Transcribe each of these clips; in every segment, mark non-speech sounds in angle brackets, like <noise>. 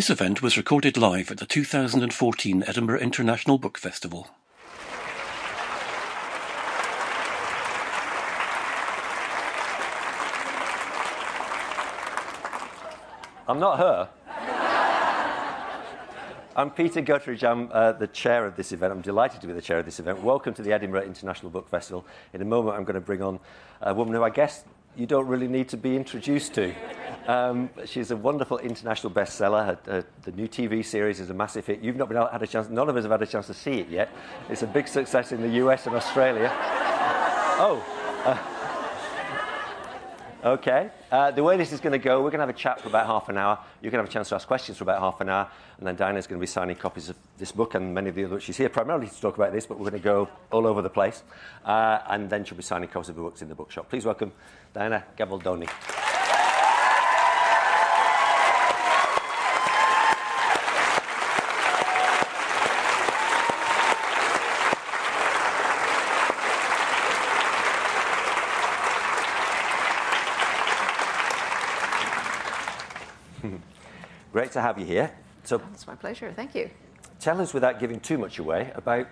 This event was recorded live at the 2014 Edinburgh International Book Festival. I'm not her. I'm Peter Guttridge. I'm uh, the chair of this event. I'm delighted to be the chair of this event. Welcome to the Edinburgh International Book Festival. In a moment, I'm going to bring on a woman who I guess you don't really need to be introduced to. Um, she's a wonderful international bestseller. Her, her, the new TV series is a massive hit. You've not been had a chance. None of us have had a chance to see it yet. It's a big success in the US and Australia. oh. Uh, Okay. Uh, the way this is going to go, we're going to have a chat for about half an hour. You're going to have a chance to ask questions for about half an hour. And then Diana's going to be signing copies of this book and many of the other. Books. She's here primarily to talk about this, but we're going to go all over the place. Uh, and then she'll be signing copies of the books in the bookshop. Please welcome Diana Gabaldon. Great to have you here. So it's my pleasure. Thank you. Tell us, without giving too much away, about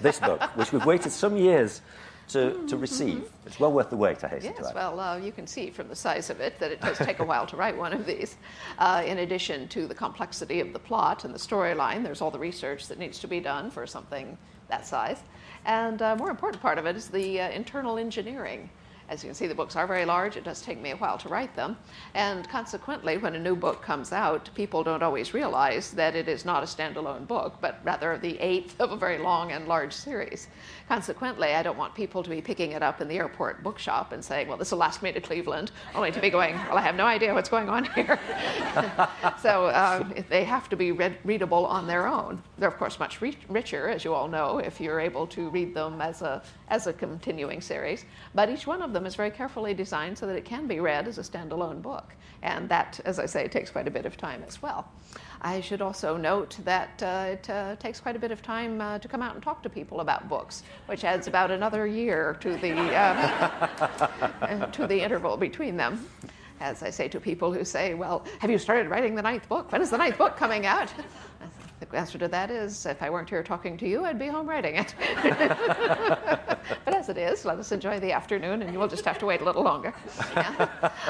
this book, <laughs> which we've waited some years to, to receive. Mm-hmm. It's well worth the wait, I hasten yes, to add. Yes, well, uh, you can see from the size of it that it does take a while to write one of these. Uh, in addition to the complexity of the plot and the storyline, there's all the research that needs to be done for something that size. And a uh, more important part of it is the uh, internal engineering as you can see, the books are very large. It does take me a while to write them. And consequently, when a new book comes out, people don't always realize that it is not a standalone book, but rather the eighth of a very long and large series. Consequently, I don't want people to be picking it up in the airport bookshop and saying, well, this will last me to Cleveland, only to be going, well, I have no idea what's going on here. <laughs> so uh, they have to be read- readable on their own. They're, of course, much re- richer, as you all know, if you're able to read them as a, as a continuing series. But each one of them is very carefully designed so that it can be read as a standalone book. And that, as I say, takes quite a bit of time as well. I should also note that uh, it uh, takes quite a bit of time uh, to come out and talk to people about books, which adds about another year to the, um, <laughs> to the interval between them. As I say to people who say, Well, have you started writing the ninth book? When is the ninth book coming out? The answer to that is if I weren't here talking to you, I'd be home writing it. <laughs> but as it is, let us enjoy the afternoon and you will just have to wait a little longer. Yeah.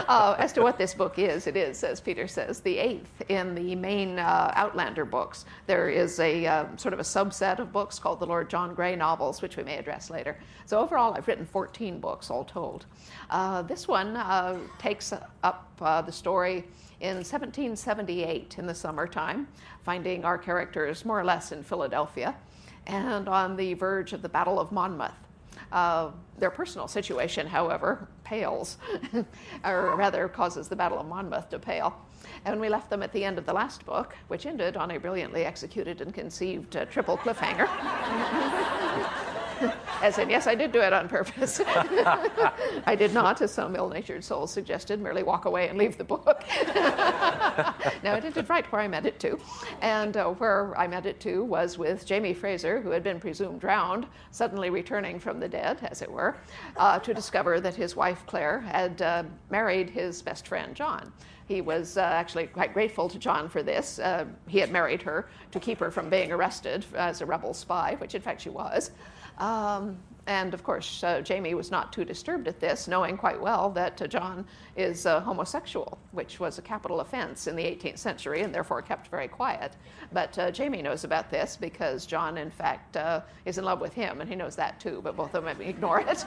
Uh, as to what this book is, it is, as Peter says, the eighth in the main uh, Outlander books. There is a uh, sort of a subset of books called the Lord John Grey novels, which we may address later. So overall, I've written 14 books, all told. Uh, this one uh, takes up uh, the story in 1778 in the summertime, finding our characters more or less in Philadelphia and on the verge of the Battle of Monmouth. Uh, their personal situation, however, pales, <laughs> or rather causes the Battle of Monmouth to pale. And we left them at the end of the last book, which ended on a brilliantly executed and conceived uh, triple cliffhanger. <laughs> <laughs> as in, yes, I did do it on purpose. <laughs> I did not, as some ill natured souls suggested, merely walk away and leave the book. <laughs> no, it ended right where I meant it to. And uh, where I meant it to was with Jamie Fraser, who had been presumed drowned, suddenly returning from the dead, as it were, uh, to discover that his wife Claire had uh, married his best friend John. He was uh, actually quite grateful to John for this. Uh, he had married her to keep her from being arrested as a rebel spy, which in fact she was. Um, and of course, uh, Jamie was not too disturbed at this, knowing quite well that uh, John is uh, homosexual, which was a capital offense in the 18th century and therefore kept very quiet. But uh, Jamie knows about this because John, in fact, uh, is in love with him, and he knows that too, but both of them ignore it.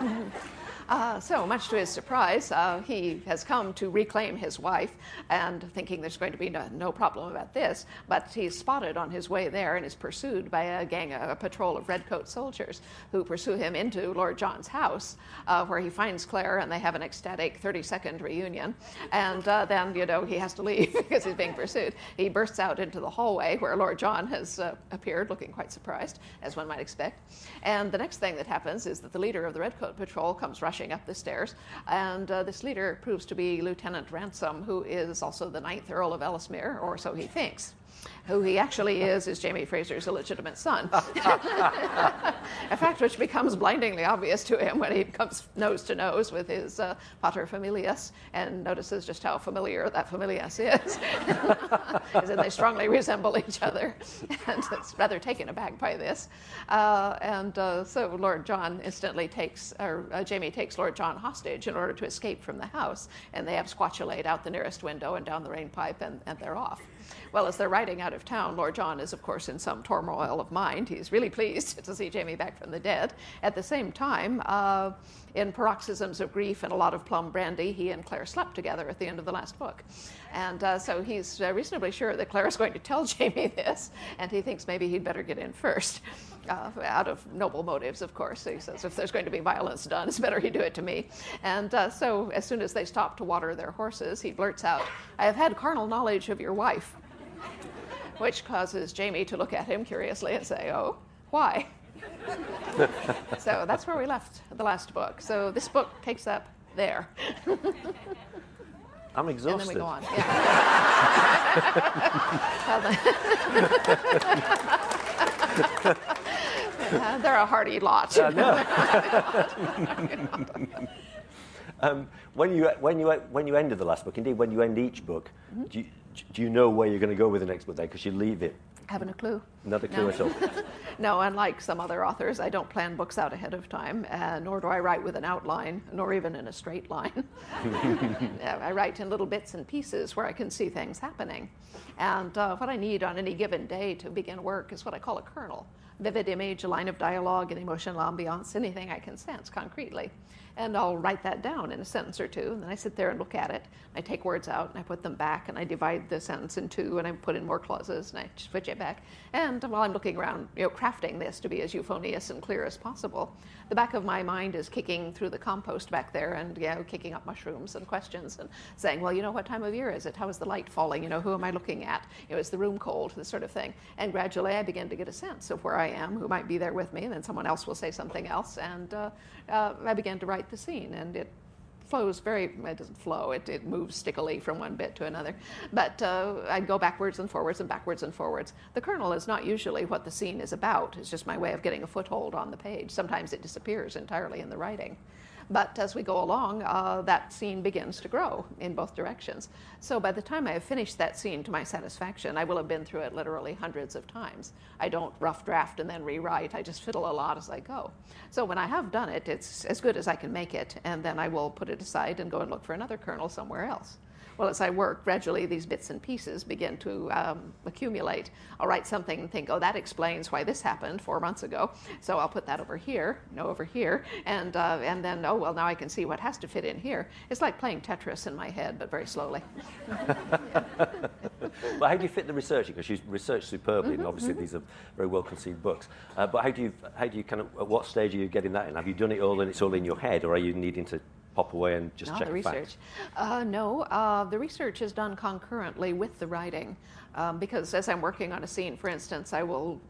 <laughs> Uh, so, much to his surprise, uh, he has come to reclaim his wife and thinking there's going to be no, no, problem about this. But he's spotted on his way there and is pursued by a gang, a patrol of redcoat soldiers who pursue him into Lord John's house, uh, where he finds Claire and they have an ecstatic 30 second reunion. And uh, then, you know, he has to leave <laughs> because he's being pursued. He bursts out into the hallway where Lord John has uh, appeared, looking quite surprised, as one might expect. And the next thing that happens is that the leader of the redcoat patrol comes rushing up the stairs. And uh, this leader proves to be Lieutenant Ransom, who is also the ninth Earl of Ellesmere, or so he thinks. Who he actually is is Jamie Fraser's illegitimate son. <laughs> a fact which becomes blindingly obvious to him when he comes nose to nose with his uh, pater familias and notices just how familiar that familias is. <laughs> and they strongly resemble each other. and it's rather taken aback by this. Uh, and uh, so Lord John instantly takes, or uh, Jamie takes Lord John hostage in order to escape from the house. And they absquatulate out the nearest window and down the rain pipe, and, and they're off. Well, as they're riding out of town, Lord John is, of course, in some turmoil of mind. He's really pleased <laughs> to see Jamie back from the dead. At the same time, uh, in paroxysms of grief and a lot of plum brandy, he and Claire slept together at the end of the last book. And uh, so he's uh, reasonably sure that Claire is going to tell <laughs> Jamie this, and he thinks maybe he'd better get in first. Uh, out of noble motives, of course. He says, if there's going to be violence done, it's better he do it to me. And uh, so, as soon as they stop to water their horses, he blurts out, I have had carnal knowledge of your wife which causes Jamie to look at him curiously and say, Oh, why? <laughs> so that's where we left the last book. So this book takes up there. I'm exhausted. And then we go on. <laughs> Yeah. <laughs> they're a hearty lot. um, when you when you when you ended the last book, indeed, when you end each book, mm-hmm. do, you, do you know where you're going to go with the next book? There, because you leave it. Haven't a clue. Not a clue no. at all. <laughs> no, unlike some other authors, I don't plan books out ahead of time, uh, nor do I write with an outline, nor even in a straight line. <laughs> I write in little bits and pieces where I can see things happening. And uh, what I need on any given day to begin work is what I call a kernel vivid image, a line of dialogue, an emotional ambiance, anything I can sense concretely and I'll write that down in a sentence or two. And then I sit there and look at it. I take words out and I put them back, and I divide the sentence in two, and I put in more clauses, and I switch it back. And while I'm looking around, you know, crafting this to be as euphonious and clear as possible, the back of my mind is kicking through the compost back there, and you know, kicking up mushrooms and questions, and saying, well, you know, what time of year is it? How is the light falling? You know, who am I looking at? You know, is the room cold? This sort of thing. And gradually, I begin to get a sense of where I am, who might be there with me, and then someone else will say something else, and uh, uh, I began to write the scene, and it flows very, it doesn't flow, it, it moves stickily from one bit to another. But uh, I'd go backwards and forwards and backwards and forwards. The kernel is not usually what the scene is about, it's just my way of getting a foothold on the page. Sometimes it disappears entirely in the writing. But as we go along, uh, that scene begins to grow in both directions. So by the time I have finished that scene to my satisfaction, I will have been through it literally hundreds of times. I don't rough draft and then rewrite, I just fiddle a lot as I go. So when I have done it, it's as good as I can make it, and then I will put it aside and go and look for another kernel somewhere else. Well, as I work, gradually these bits and pieces begin to um, accumulate. I'll write something and think, oh, that explains why this happened four months ago. So I'll put that over here, no, over here, and uh, and then oh well, now I can see what has to fit in here. It's like playing Tetris in my head, but very slowly. <laughs> well, how do you fit the research? Because you research superbly, mm-hmm, and obviously mm-hmm. these are very well conceived books. Uh, but how do you how do you kind of at what stage are you getting that in? Have you done it all and it's all in your head, or are you needing to pop away and just check the research. Uh, no, uh, the research is done concurrently with the writing, um, because as I'm working on a scene, for instance, I will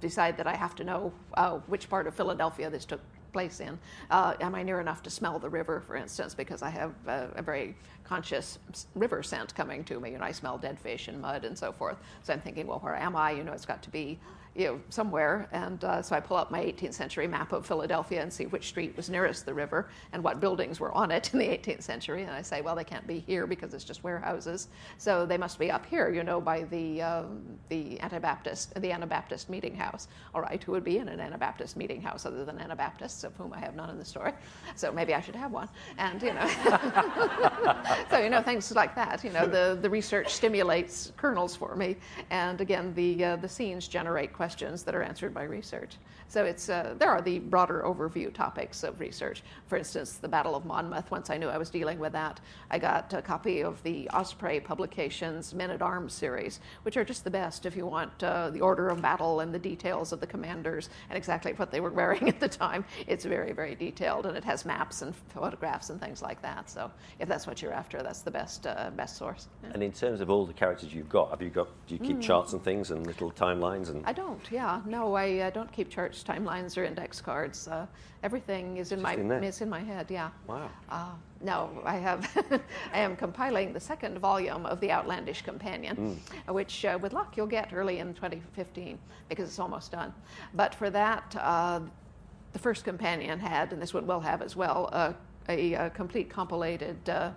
decide that I have to know uh, which part of Philadelphia this took place in. Uh, am I near enough to smell the river, for instance, because I have a very conscious river scent coming to me. You know, I smell dead fish and mud and so forth. So I'm thinking, well, where am I? You know, it's got to be you know, somewhere. And uh, so I pull up my 18th century map of Philadelphia and see which street was nearest the river and what buildings were on it in the 18th century. And I say, well, they can't be here because it's just warehouses. So they must be up here, you know, by the, um, the Anabaptist, the Anabaptist meeting house. All right, who would be in an Anabaptist meeting house other than Anabaptists, of whom I have none in the story? So maybe I should have one. And, you know, <laughs> so, you know, things like that. You know, the, the research stimulates kernels for me. And again, the, uh, the scenes generate questions questions that are answered by research. So it's, uh, there are the broader overview topics of research. For instance, the Battle of Monmouth, once I knew I was dealing with that, I got a copy of the Osprey Publications Men at Arms series, which are just the best if you want uh, the order of battle and the details of the commanders and exactly what they were <laughs> wearing at the time. It's very, very detailed and it has maps and photographs and things like that. So if that's what you're after, that's the best, uh, best source. Yeah. And in terms of all the characters you've got, have you got, do you keep mm. charts and things and little timelines? And I don't don't. Yeah, no, I uh, don't keep charts, timelines, or index cards. Uh, everything is in my in is in my head. Yeah. Wow. Uh, no, I have. <laughs> I am compiling the second volume of the Outlandish Companion, which, uh, with luck, you'll get early in 2015 because it's almost done. But for that, uh, the first companion had, and this one will have as well, uh, a, a complete compilated, uh,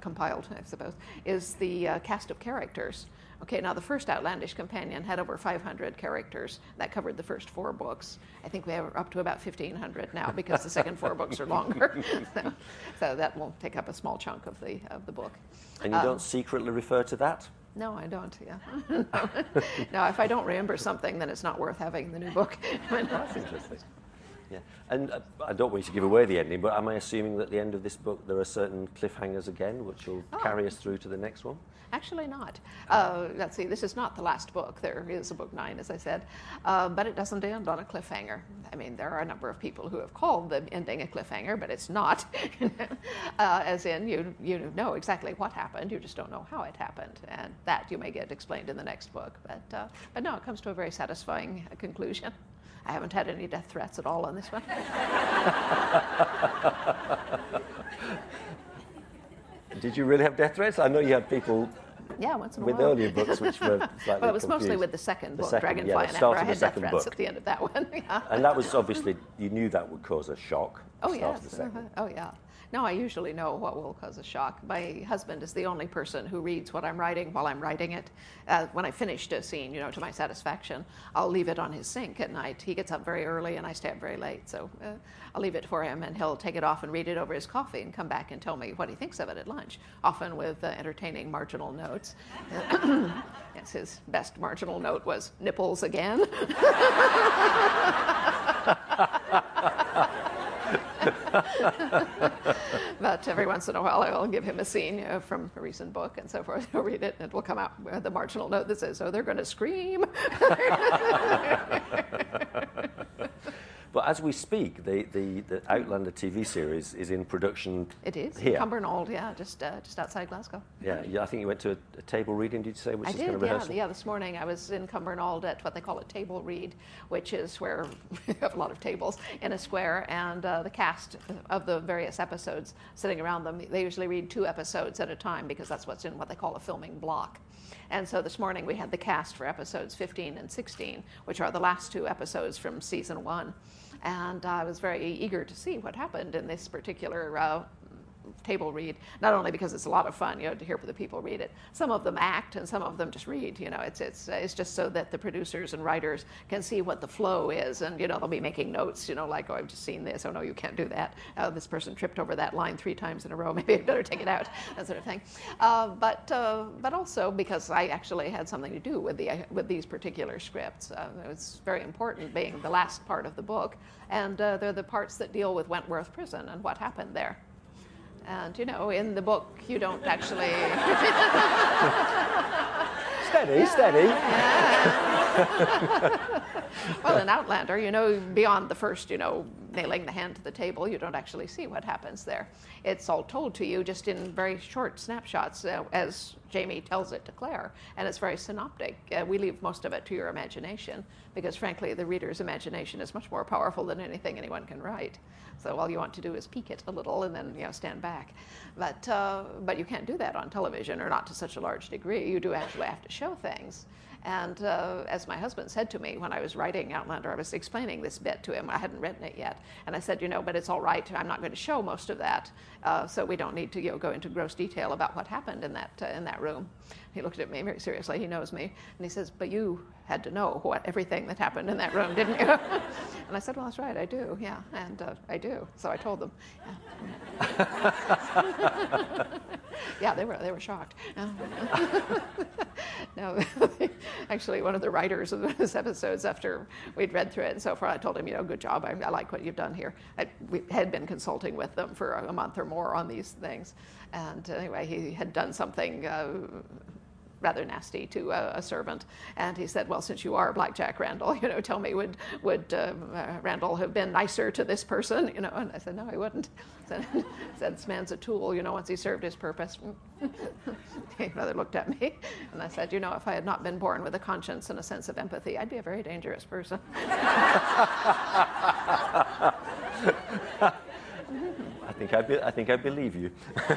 compiled, I suppose, is the uh, cast of characters. Okay, now the first Outlandish Companion had over 500 characters. That covered the first four books. I think we have up to about 1,500 now because the second four books are longer. so, <laughs> so that will take up a small chunk of the of the book. And you don't secretly refer to that? No, I don't. Yeah. no. <laughs> no, if I don't remember something, then it's not worth having the new book. <laughs> That's interesting. Yeah. And uh, I don't want you to give away the ending, but am I assuming that at the end of this book there are certain cliffhangers again which will Oh. carry us through to the next one? Actually, not. Uh, let's see, this is not the last book. There is a book nine, as I said, uh, but it doesn't end on a cliffhanger. I mean, there are a number of people who have called the ending a cliffhanger, but it's not. <laughs> uh, as in, you, you know exactly what happened, you just don't know how it happened. And that you may get explained in the next book. But, uh, but no, it comes to a very satisfying uh, conclusion. I haven't had any death threats at all on this one. <laughs> Did you really have death threats? I know you had people Yeah, once in a with while. earlier books which were <laughs> slightly Well, it was mostly with the second The book, second, Dragonfly yeah, the and Emperor. I the had death second threats book. at the end of that one. <laughs> yeah. And that was obviously, you knew that would cause a shock. Oh, start of yes. the second. uh-huh. Oh, yeah. No, I usually know what will cause a shock. My husband is the only person who reads what I'm writing while I'm writing it. Uh, when I finished a scene, you know, to my satisfaction, I'll leave it on his sink at night. He gets up very early and I stay up very late. So uh, I'll leave it for him and he'll take it off and read it over his coffee and come back and tell me what he thinks of it at lunch, often with uh, entertaining marginal notes. <coughs> yes, his best marginal note was nipples again. <laughs> <laughs> but every once in a while I'll give him a scene you know, from a recent book and so forth. <laughs> He'll read it and it will come out with the marginal note that says, oh, they're going to scream. <laughs> But as we speak, the, the, the Outlander TV series is in production It is. here. Cumbernauld, yeah, just, uh, just outside Glasgow. Yeah, yeah, I think you went to a, a table reading, did you say, which I is did, kind of yeah, rehearsal? yeah. This morning I was in Cumbernauld at what they call a table read, which is where <laughs> you have a lot of tables in a square, and uh, the cast of the various episodes sitting around them. They usually read two episodes at a time because that's what's in what they call a filming block. And so this morning we had the cast for episodes 15 and 16, which are the last two episodes from season one. And I was very eager to see what happened in this particular uh, table read, not only because it's a lot of fun, you know, to hear the people read it. Some of them act, and some of them just read. You know, it's it's it's just so that the producers and writers can see what the flow is, and you know, they'll be making notes. You know, like, oh, I've just seen this. Oh no, you can't do that. Oh, this person tripped over that line three times in a row. <laughs> Maybe I better take it out. That sort of thing. Uh, but uh, but also because I actually had something to do with the with these particular scripts. Uh, it was very important, being the last part of the book, and uh, they're the parts that deal with Wentworth Prison and what happened there. And you know, in the book, you don't actually. <laughs> Steady, steady. <laughs> well, in Outlander, you know, beyond the first, you know, nailing the hand to the table, you don't actually see what happens there. It's all told to you just in very short snapshots uh, as Jamie tells it to Claire, and it's very synoptic. Uh, we leave most of it to your imagination because, frankly, the reader's imagination is much more powerful than anything anyone can write. So all you want to do is peek it a little and then, you know, stand back. But uh, but you can't do that on television, or not to such a large degree. You do actually have to show things. And uh, as my husband said to me when I was writing Outlander, I was explaining this bit to him. I hadn't written it yet. And I said, you know, but it's all right. I'm not going to show most of that. Uh, so we don't need to you know, go into gross detail about what happened in that, uh, in that room. He looked at me very seriously. He knows me. And he says, but you had to know what everything that happened in that room, didn't you? <laughs> and I said, well, that's right. I do. Yeah. And uh, I do. So I told them. Yeah, <laughs> yeah they, were, they were shocked. <laughs> no, actually, one of the writers of those episodes, after we'd read through it and so far, I told him, you know, good job. I, I like what you've done here. I, we had been consulting with them for a month or more on these things. And anyway, he had done something uh, rather nasty to a, a, servant. And he said, "Well, since you are Black Jack Randall, <laughs> you know, tell me, would would uh, Randall have been nicer to this person?" You know, and I said, "No, he wouldn't." <laughs> Said, <laughs> said "This man's a tool. You know, once he served his purpose." he rather looked at me, and I said, "You know, if I had not been born with a conscience and a sense of empathy, I'd be a very dangerous person." I think I, be, I think I believe you. <laughs>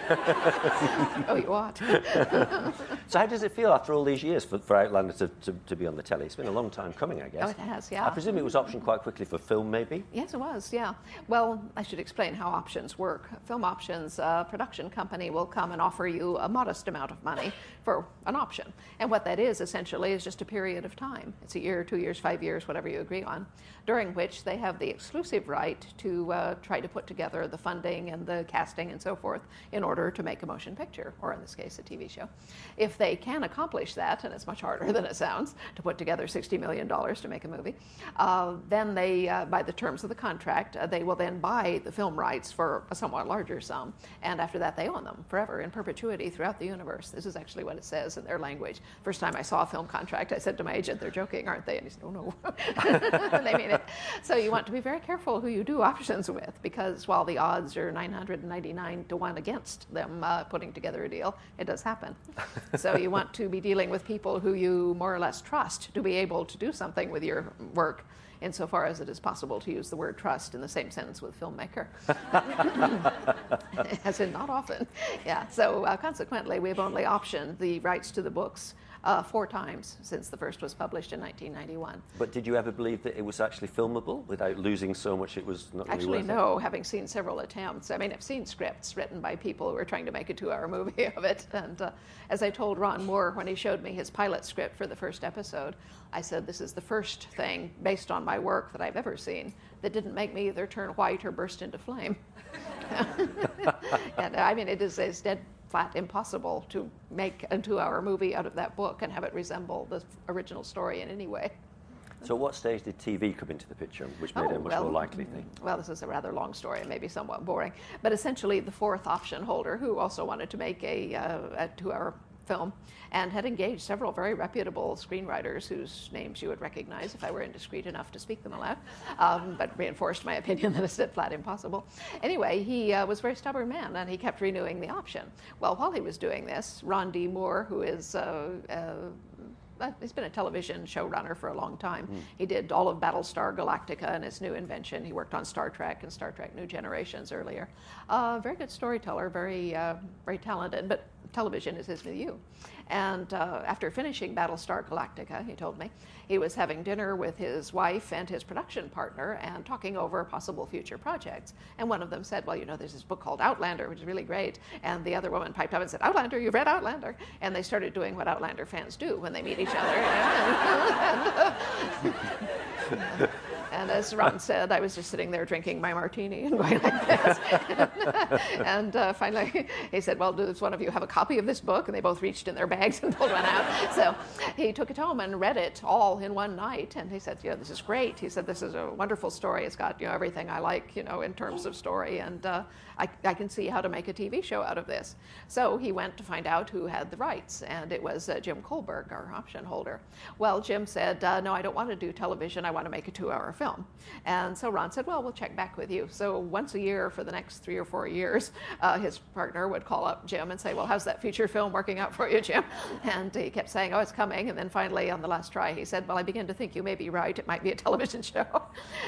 oh, you ought. <laughs> so, how does it feel after all these years for, for Outlander to, to, to, be on the telly? It's been a long time coming, I guess. Oh, it has, yeah. I presume it was optioned quite quickly for film, maybe? Yes, it was, yeah. Well, I should explain how options work. Film options, a production company will come and offer you a modest amount of money for an option. And what that is essentially is just a period of time. It's a year, two years, five years, whatever you agree on, during which they have the exclusive right to uh, try to put together the funding and the casting and so forth in order to make a motion picture, or in this case, a TV show. If they can accomplish that, and it's much harder <laughs> than it sounds to put together $60 million to make a movie, uh, then they, uh, by the terms of the contract, uh, they will then buy the film rights for a somewhat larger sum, and after that, they own them forever in perpetuity throughout the universe. This is actually what it says in their language. First time I saw a film contract, I said to my agent, "They're joking, aren't they?" And he said, "Oh no, <laughs> they mean it." So you want to be very careful who you do options with, because while the odds are 999 to one against them uh, putting together a deal, it does happen. <laughs> so you want to be dealing with people who you more or less trust to be able to do something with your work insofar as it is possible to use the word trust in the same sentence with filmmaker. <laughs> <laughs> as in not often. Yeah, so uh, consequently, we've only optioned the rights to the books uh, four times since the first was published in 1991. But did you ever believe that it was actually filmable without losing so much it was not Actually, really no, it? having seen several attempts. I mean, I've seen scripts written by people who are trying to make a two hour <laughs> movie of it. And uh, as I told Ron Moore when he showed me his pilot script for the first episode, I said, This is the first thing based on my work that I've ever seen that didn't make me either turn white or burst into flame. <laughs> and I mean, it is as dead flat impossible to make a two hour movie out of that book and have it resemble the original story in any way. So, what stage did TV come into the picture, which made oh, it a much well, more likely thing? Well, this is a rather long story and maybe somewhat boring. But essentially, the fourth option holder, who also wanted to make a, uh, a two hour film and had engaged several very reputable screenwriters whose names you would recognize if I were indiscreet enough to speak them aloud, um, but reinforced my opinion <laughs> that it's flat impossible. Anyway, he uh, was a very stubborn man and he kept renewing the option. Well, while he was doing this, Ron D. Moore, who is uh, uh, he's been a television showrunner for a long time. Mm. He did all of Battlestar Galactica and his new invention. He worked on Star Trek and Star Trek New Generations earlier. Uh, very good storyteller, very uh, very talented, but television is his milieu. And uh, after finishing Battlestar Galactica, he told me, he was having dinner with his wife and his production partner and talking over possible future projects. And one of them said, Well, you know, there's this book called Outlander, which is really great. And the other woman piped up and said, Outlander, you've read Outlander. And they started doing what Outlander fans do when they meet each other. <laughs> <laughs> And as Ron <laughs> said, I was just sitting there drinking my martini and going like this. <laughs> and uh, finally, he said, Well, does one of you have a copy of this book? And they both reached in their bags <laughs> and pulled one out. So he took it home and read it all in one night. And he said, You know, this is great. He said, This is a wonderful story. It's got, you know, everything I like, you know, in terms of story. And uh, I, I, can see how to make a TV show out of this. So he went to find out who had the rights. And it was uh, Jim Kohlberg, our option holder. Well, Jim said, uh, No, I don't want to do television. I want to make a two hour film. And so Ron said, Well, we'll check back with you. So once a year for the next three or four years, <laughs> uh, his partner would call up Jim and say, Well, how's that feature film working out for you, Jim? <laughs> And he kept saying, Oh, it's coming. And then finally, on the last try, he said, Well, I begin to think you may be right. It might be a <laughs> television show.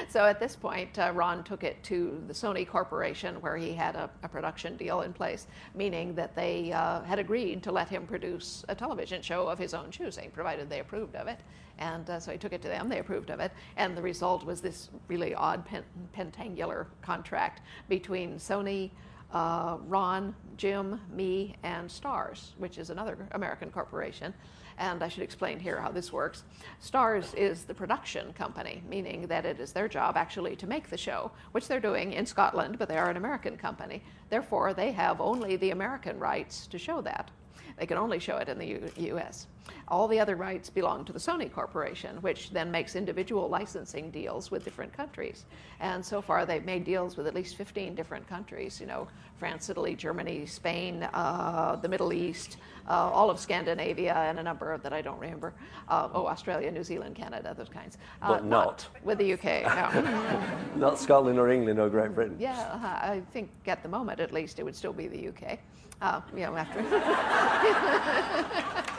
so at this point, uh, Ron took it to the Sony Corporation, where he had a, a production deal in place, meaning that they uh, had agreed to let him produce a television show of his own choosing, provided they approved of it. And uh, so he took it to them, they approved of it, and the result was this really odd pen- pentangular contract between Sony, uh, Ron, Jim, me, and Starz, which is another American corporation. And I should explain here how this works. Starz is the production company, meaning that it is their job actually to make the show, which they're doing in Scotland, but they are an American company. Therefore, they have only the American rights to show that. They can only show it in the U- US. All the other rights belong to the Sony Corporation, which then makes individual licensing deals with different countries. And so far, they've made deals with at least 15 different countries. You know, France, Italy, Germany, Spain, uh, the Middle East, uh, all of Scandinavia, and a number that I don't remember. Uh, oh, Australia, New Zealand, Canada, those kinds. Uh, but not. with the UK. No. <laughs> not Scotland or England or Great Britain. Yeah, I think at the moment, at least, it would still be the UK. Uh, you know, after. <laughs>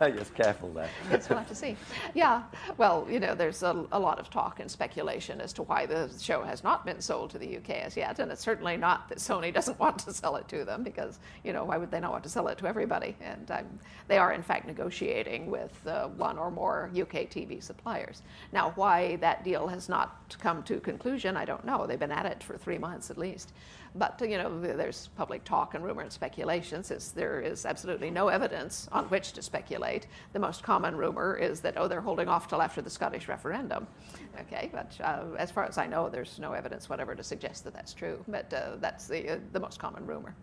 Just careful there. <laughs> yes, we'll have to see. Yeah, well, you know, there's a, a, lot of talk and speculation as to why the show has not been sold to the UK as yet, and it's certainly not that Sony <laughs> doesn't want to sell it to them because, you know, why would they not want to sell it to everybody? And um, they are, in fact, negotiating with uh, one or more UK TV suppliers. Now, why that deal has not come to conclusion, I don't know. They've been at it for three months at least. But you know, there's public talk and rumor and speculation. Since there is absolutely no evidence on which to speculate, the most common rumor is that oh, they're holding off till after the Scottish referendum. Okay, but uh, as far as I know, there's no evidence whatever to suggest that that's true. But uh, that's the uh, the most common rumor.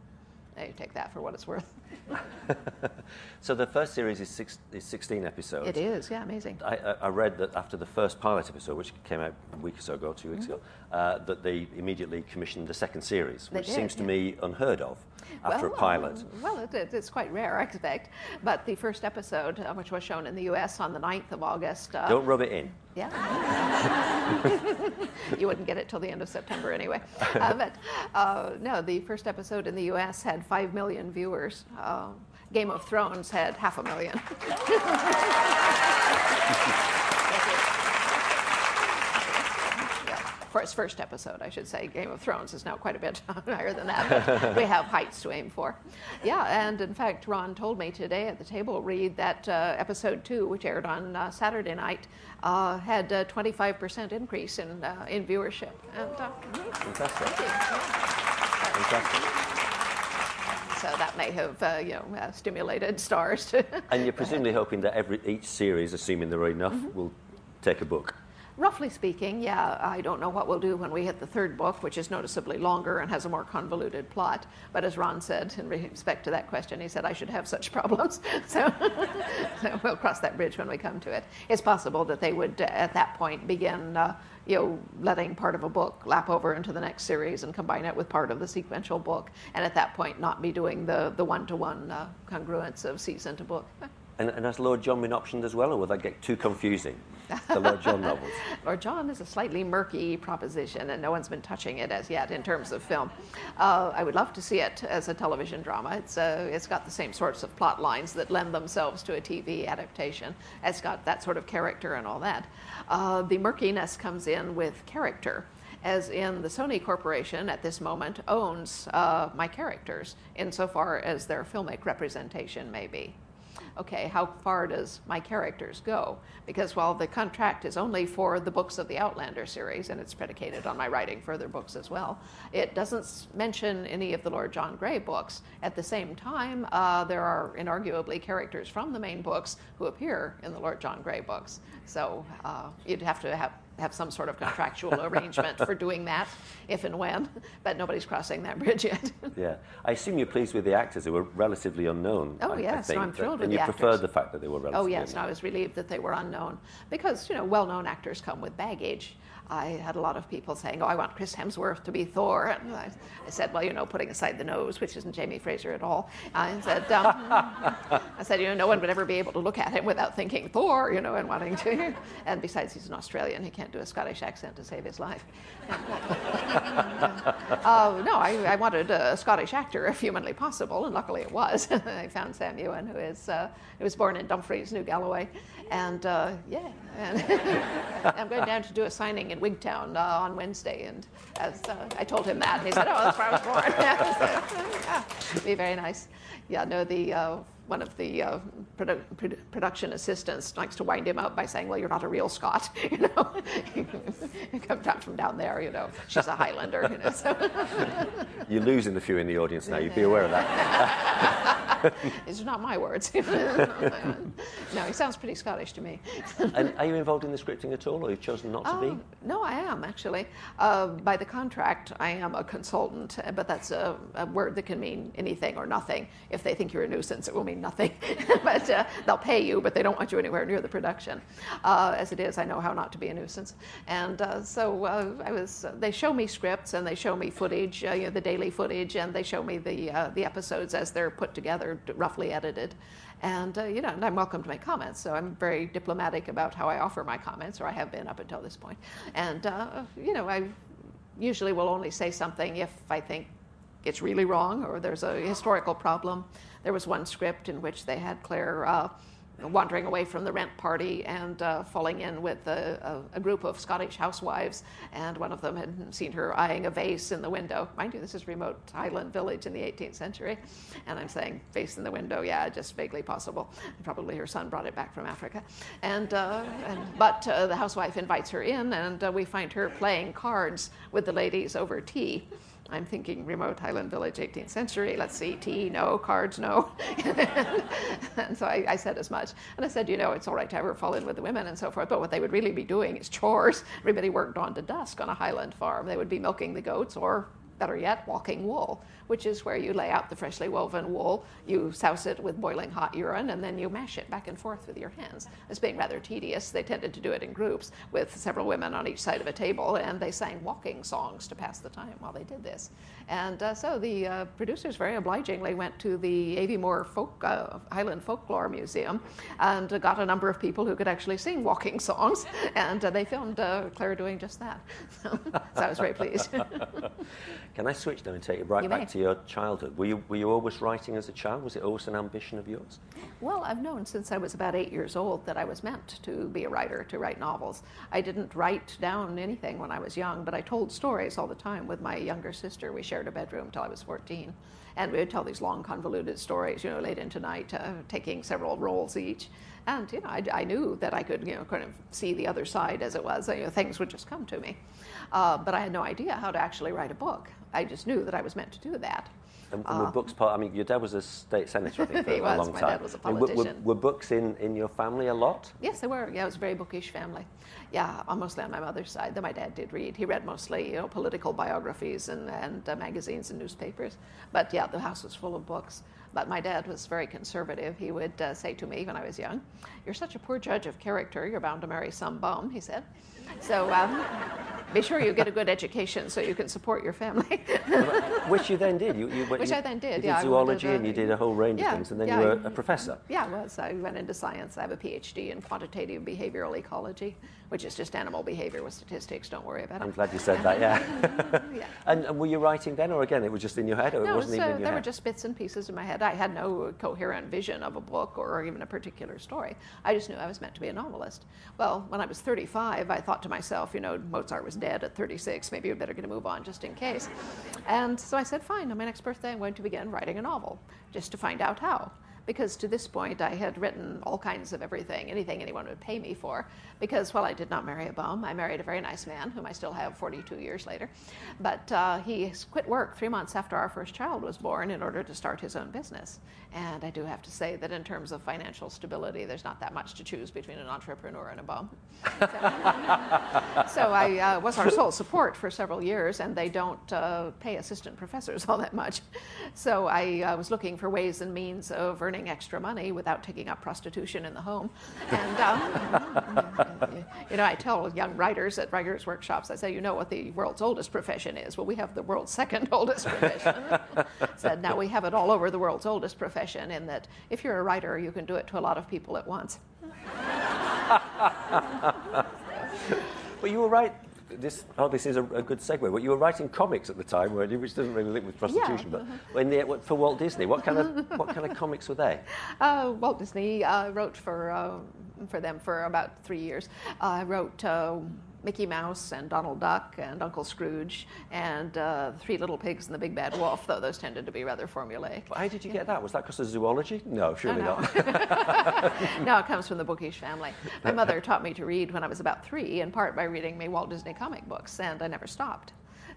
Now you take that for what it's worth. <laughs> <laughs> so the first series is, six, is 16 episodes. It is, yeah, amazing. I, I, read that after the first pilot episode, which came out a week or so ago, two weeks mm-hmm. ago, uh, that they immediately commissioned the second series, which did, seems to me unheard of after well, a pilot. Um, well, it, it's quite rare, I expect. But the first episode, uh, which was shown in the US on the 9th of August. Uh, Don't rub it in. Yeah. <laughs> you wouldn't get it till the end of September anyway. Uh, <laughs> but uh, no, the first episode in the US had 5 million viewers. Uh, Game of Thrones had half a million. <laughs> for its first episode, I should say. Game of Thrones is now quite a bit <laughs> higher than that. but we have heights to aim for. Yeah, and in fact, Ron told me today at the table read that uh, episode two, which aired on uh, Saturday night, uh, had a 25% increase in, uh, in viewership. And, uh, Fantastic. Fantastic so that may have uh, you know uh, stimulated Starz to. <laughs> and you're presumably hoping that every each series, assuming there are enough, mm-hmm. will take a book. Roughly speaking, yeah, I don't know what we'll do when we hit the third book, which is noticeably longer and has a more convoluted plot. But as Ron said, in respect to that question, he said I should have such <laughs> problems. so, <laughs> so, we'll cross that bridge when we come to it. It's possible that they would, uh, at that point, begin. Uh, you know, letting part of a book lap over into the next series and combine it with part of the sequential book, and at that point not be doing the, the one-to-one uh, congruence of season to book. And, and, has Lord John been optioned as well, or will that get too confusing? The Lord John <laughs> novels. Lord John is a slightly murky proposition, and no one's been touching it as yet in terms of film. Uh, I would love to see it as a television drama. It's uh, it's got the same sorts of plot lines that lend themselves to a TV adaptation. It's got that sort of character and all that. Uh, the murkiness comes in with character as in the Sony Corporation at this moment owns uh, my characters insofar as their filmic representation may be okay, how far does my characters go? Because while the contract is only for the books of the Outlander series, and it's predicated on my writing further books as well, it doesn't mention any of the Lord John Grey books. At the same time, uh, there are inarguably characters from the main books who appear in the Lord John Grey books. So uh, you'd have to have have some sort of contractual <laughs> arrangement for doing that if and when, but nobody's crossing that bridge yet. <laughs> yeah. I assume you're pleased with the actors who were relatively unknown. Oh, I, yes, I no, I'm thrilled with the actors. And you preferred the fact that they were relatively Oh, yes, unknown. no, I was relieved that they were unknown because, you know, well known actors come with baggage. I had a lot of people saying, "Oh, I want Chris Hemsworth to be Thor," and I, I said, "Well, you know, putting aside the nose, which isn't Jamie Fraser at all." I said, um, <laughs> "I said, you know, no one would ever be able to look at him without thinking Thor, you know, and wanting to." <laughs> And besides, he's an Australian; he can't do a Scottish accent to save his life. <laughs> uh, no, I, I, wanted a Scottish actor if humanly possible, and luckily it was. I found Sam Heughan, who is uh, who was born in Dumfries, New Galloway, and uh, yeah, and <laughs> I'm going down to do a signing in Wigtown uh, on Wednesday, and as uh, I told him that, and he said, "Oh, that's where I was born." <laughs> yeah, be very nice. Yeah, no, the uh, one of the uh, produ- produ- production assistants likes to wind him up by saying, "Well, you're not a real Scot, <laughs> you know. you <laughs> come down from down there, you know. She's a Highlander, you know." So. <laughs> you're losing a few in the audience now. You'd be aware of that. These are not my words. no, he sounds pretty Scottish to me. and are you involved in the scripting at all, or you've chosen not to be? Um, no, I am actually. Uh, by the contract, I am a consultant, but that's a, a, word that can mean anything or nothing. If they think you're a nuisance, it will mean nothing. <laughs> but uh, they'll pay you, but they don't want you anywhere near the production. Uh, as it is, I know how not to be a nuisance. And uh, so uh, I was. they show me scripts and they show me footage, uh, you know, the daily footage, and they show me the the episodes as they're put together, roughly edited. And uh, you know, and I'm welcome to make comments. So I'm very diplomatic about how I offer my comments, or I have been up until this point. And uh, you know, I usually will only say something if I think it's really wrong or there's a historical problem. There was one script in which they had Claire. Uh, wandering away from the rent party and uh, falling in with a, a, a, group of Scottish housewives. And one of them had seen her eyeing a vase in the window. Mind you, this is remote Highland village in the 18th century. And I'm saying, vase in the window, yeah, just vaguely possible. Probably her son brought it back from Africa. And, uh, and but uh, the housewife invites her in, and uh, we find her playing cards with the ladies over tea. I'm thinking remote Highland village, 18th century. Let's see, tea, no, cards, no. <laughs> and so I, I, said as much. And I said, you know, it's all right to ever fall in with the women and so forth, but what they would really be doing is chores. Everybody worked on to dusk on a Highland farm. They would be milking the goats or better yet, waulking wool, which is where you lay out the freshly woven wool, you souse it with boiling hot urine, and then you mash it back and forth with your hands. It's being rather tedious. They tended to do it in groups with several women on each side of a table, and they sang waulking songs to pass the time while they did this. And uh, so the uh, producers very obligingly went to the Aviemore Folk, uh, Highland Folklore Museum and got a number of people who could actually sing waulking songs, and uh, they filmed uh, Claire doing just that. so I was very pleased. <laughs> Can I switch now and take you right you back may. to your childhood? Were you, were you always writing as a child? Was it always an ambition of yours? Well, I've known since I was about eight years old that I was meant to be a writer, to write novels. I didn't write down anything when I was young, but I told stories all the time with my younger sister. We shared a bedroom till I was 14. And we would tell these long, convoluted stories, you know, late into night, uh, taking several rolls each. And, you know, I, I, knew that I could, you know, kind of see the other side as it was. You know, things would just come to me. Uh, but I had no idea how to actually write a book. I just knew that I was meant to do that. And, and were uh, books part? I mean, your dad was a state senator, I <laughs> think, for he a was. long My time. dad was a politician. Were, were, were, books in, in your family a lot? Yes, they were. Yeah, it was a very bookish family. Yeah, mostly on my mother's side. Though my dad did read. He read mostly, you know, political biographies and, and uh, magazines and newspapers. But yeah, the house was full of books. But my dad was very conservative. He would uh, say to me when I was young, You're such a poor judge of character, you're bound to marry some bum, he said. So um, be sure you get a good education so you can support your family. <laughs> Which you then did. You, you, Which you, I then did, you did yeah. zoology and you did a whole range yeah, of things, and then yeah, you were a professor. Yeah, I was. I went into science. I have a PhD in quantitative behavioral ecology, which is just animal behavior with statistics. Don't worry about it. I'm glad you said that, yeah. <laughs> <laughs> yeah. And, and, were you writing then, or again, it was just in your head, or no, it wasn't even uh, in your there head? were just bits and pieces in my head. I had no coherent vision of a book or even a particular story. I just knew I was meant to be a novelist. Well, when I was 35, I thought to myself, you know, Mozart was dead at 36. Maybe we better get a move on just in case. And so I said, fine, on my next birthday, I'm going to begin writing a novel, just to find out how because to this point I had written all kinds of everything, anything anyone would pay me for. Because, well, I did not marry a bum. I married a very nice man, whom I still have 42 years later. But uh, he quit work three months after our first child was born in order to start his own business. And I do have to say that in terms of financial stability, there's not that much to choose between an entrepreneur and a bum. So, <laughs> so I uh, was our sole support for several years, and they don't uh, pay assistant professors all that much. So I uh, was looking for ways and means of earning extra money without taking up prostitution in the home. And, um, <laughs> <laughs> you know, I tell young writers at writers' workshops, I say, you know what the world's oldest profession is? Well, we have the world's <laughs> second oldest profession. <laughs> Said, now we have it all over the world's oldest profession in that if you're a writer, you can do it to a lot of people at once. well, you were right. This, oh, this is a, a, good segue. But you were writing comics at the time, weren't you? Which doesn't really link with prostitution. Yeah. But <laughs> when the, for Walt Disney, what kind of what kind of <laughs> comics were they? Uh, Walt Disney uh, wrote for uh, for them for about three years. I wrote. Mickey Mouse and Donald Duck and Uncle Scrooge and uh, Three Little Pigs and the Big Bad Wolf, though those tended to be rather formulaic. How did you get that? Was that because of zoology? No, surely no, no. not. <laughs> no, it comes from the bookish family. My mother taught me to read when I was about three, in part by reading me Walt Disney comic books, and I never stopped.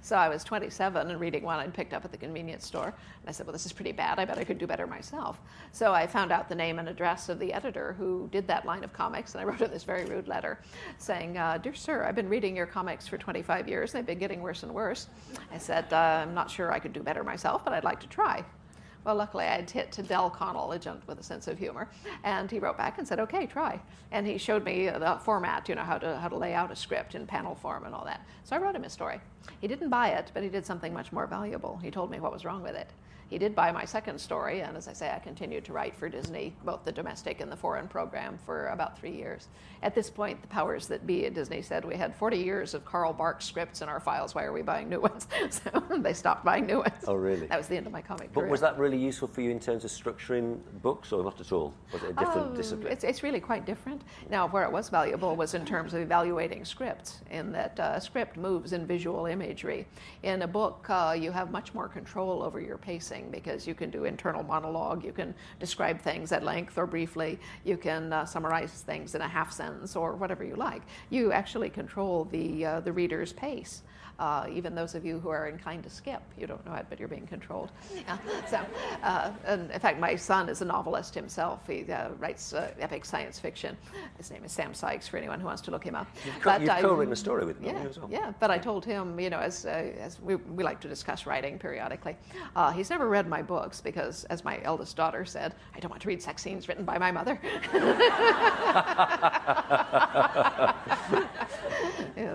So I was 27 and reading one I'd picked up at the convenience store. And I said, Well, this is pretty bad. I bet I could do better myself. So I found out the name and address of the editor who did that line of comics. And I <laughs> wrote him this very rude letter saying, uh, Dear sir, I've been reading your comics for 25 years. They've been getting worse and worse. I said, uh, I'm not sure I could do better myself, but I'd like to try. Well, luckily I had hit to Del Connell, a gent with a sense of humor, and he wrote back and said, "Okay, try." And he showed me the format, you know, how to how to lay out a script in panel form and all that. So I wrote him a story. He didn't buy it, but he did something much more valuable. He told me what was wrong with it. He did buy my second story, and as I say, I continued to write for Disney, both the domestic and the foreign program, for about three years. At this point, the powers that be at Disney said we had 40 years of Carl Barks scripts in our files. Why are we buying new ones? <laughs> So they stopped buying new ones. Oh, really? That was the end of my comic book. But career. was that really useful for you in terms of structuring books, or not at all? Was it a different Um, discipline? It's, it's really quite different. Now, where it was valuable was in terms of evaluating scripts, in that uh, script moves in visual imagery. In a book, uh, you have much more control over your pacing because you can do internal monologue, you can describe things at length or briefly, you can uh, summarize things in a half sentence or whatever you like. You actually control the, uh, the reader's pace. Uh, even those of you who are inclined to skip, you don't know it, but you're being controlled. Yeah. <laughs> So, uh, and in fact, my son is a novelist himself. He uh, writes uh, epic science fiction. His name is Sam Sykes, for anyone who wants to look him up. You've, co- you've I- co-written a story with him, yeah, as well? yeah, but I told him, you know, as, uh, as we, we like to discuss writing periodically, uh, he's never read my books because, as my eldest daughter said, I don't want to read sex scenes written by my mother. <laughs> <laughs>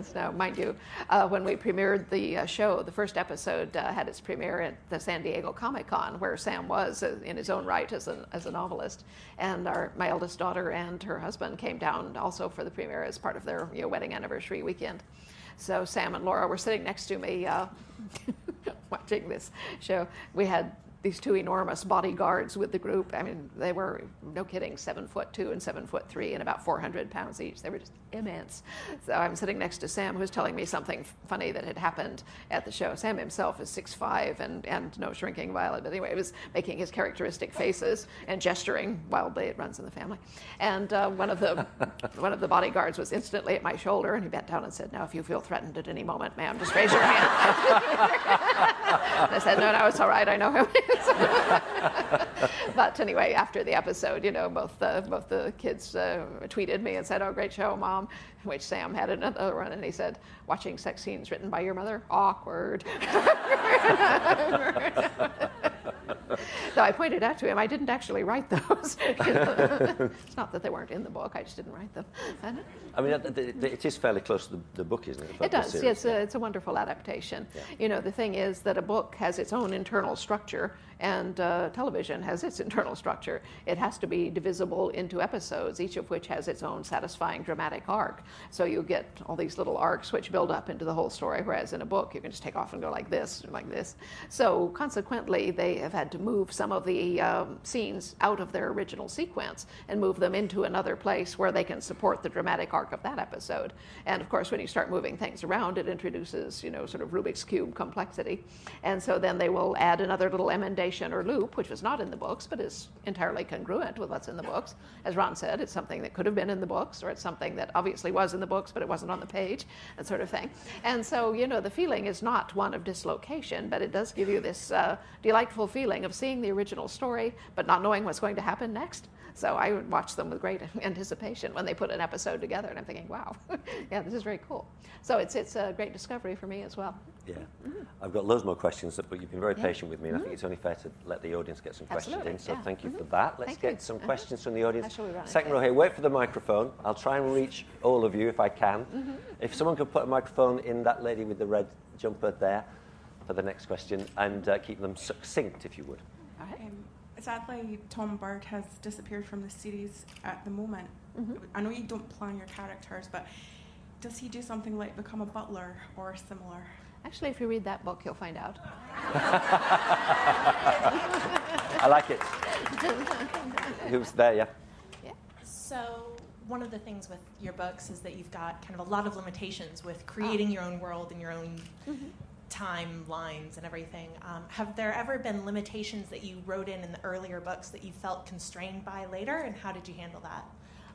yes, now, mind you, uh, when we premiered the uh, show, the first episode uh, had its premiere at the San Diego Comic Con, where Sam was uh, in his own right as a, as a novelist. And our, my eldest daughter and her husband came down also for the premiere as part of their you know, wedding anniversary weekend. So Sam and Laura were sitting next to me uh, <laughs> watching this show. We had these two enormous bodyguards with the group. I mean, they were, no kidding, seven foot two and seven foot three and about 400 pounds each. They were just immense. So I'm sitting next to Sam, who's telling me something funny that had happened at the show. Sam himself is 6'5 and, and no shrinking violet. But anyway, he was making his characteristic faces and gesturing wildly. It runs in the family. And uh, one, of the, <laughs> one of the bodyguards was instantly at my shoulder, and he bent down and said, Now, if you feel threatened at any moment, ma'am, just raise your hand. <laughs> I said, No, no, it's all right. I know who it is. <laughs> but anyway, after the episode, you know, both the, both the kids uh, tweeted me and said, Oh, great show, Mom. Which Sam had another one, and he said, Watching sex scenes written by your mother? Awkward. <laughs> <laughs> <laughs> So I pointed out to him, I didn't actually write those. <laughs> It's not that they weren't in the book, I just didn't write them. I mean, it, is fairly close to the, book, isn't it? it does, yes, uh, it's a wonderful adaptation. Yeah. You know, the thing is that a book has its own internal structure, and uh, television has its <laughs> internal structure. It has to be divisible into episodes, each of which has its own satisfying dramatic arc. So you get all these little arcs which build up into the whole story, whereas in a book you can just take off and go like this, like this. So consequently, they have had to move some of the um, scenes out of their original sequence and move them into another place where they can support the dramatic arc of that episode. And of course, when you start moving things around, it introduces, you know, sort of Rubik's Cube complexity. And so then they will add another little emendation or loop, which was not in the books, but is entirely congruent with what's in the books. As Ron said, it's something that could have been in the books, or it's something that obviously was in the books, but it wasn't on the page, that sort of thing. And so, you know, the feeling is not one of dislocation, but it does give you this uh, delightful feeling of seeing the original story, but not knowing what's going to happen next. So I would watch them with great <laughs> anticipation when they put an episode together, and I'm thinking, wow, <laughs> yeah, this is very cool. So it's, it's a great discovery for me as well. Yeah. I've got loads more questions, but you've been very Mm-hmm. Yeah. patient with me, and I think it's only fair to let the audience get some questions in. So yeah. thank you for Mhm. that. Let's Thank get you. some Uh-huh. questions from the audience. How shall we run it? Second row here, wait for the microphone. I'll try and reach all of you if I can. Mm-hmm. If someone could put a microphone in that lady with the red jumper there for the next question, and uh, keep them succinct, if you would. Um, sadly, Tom Bird has disappeared from the series at the moment. Mhm. I know you don't plan your characters, but does he do something like become a butler or similar? Actually, if you read that book, you'll find out. <laughs> I like it. Who's there? Yeah. Yeah. So, one of the things with your books is that you've got kind of a lot of limitations with creating Ah. your own world and your own Mm-hmm. Timelines and everything. Um, have there ever been limitations that you wrote in in the earlier books that you felt constrained by later, and how did you handle that?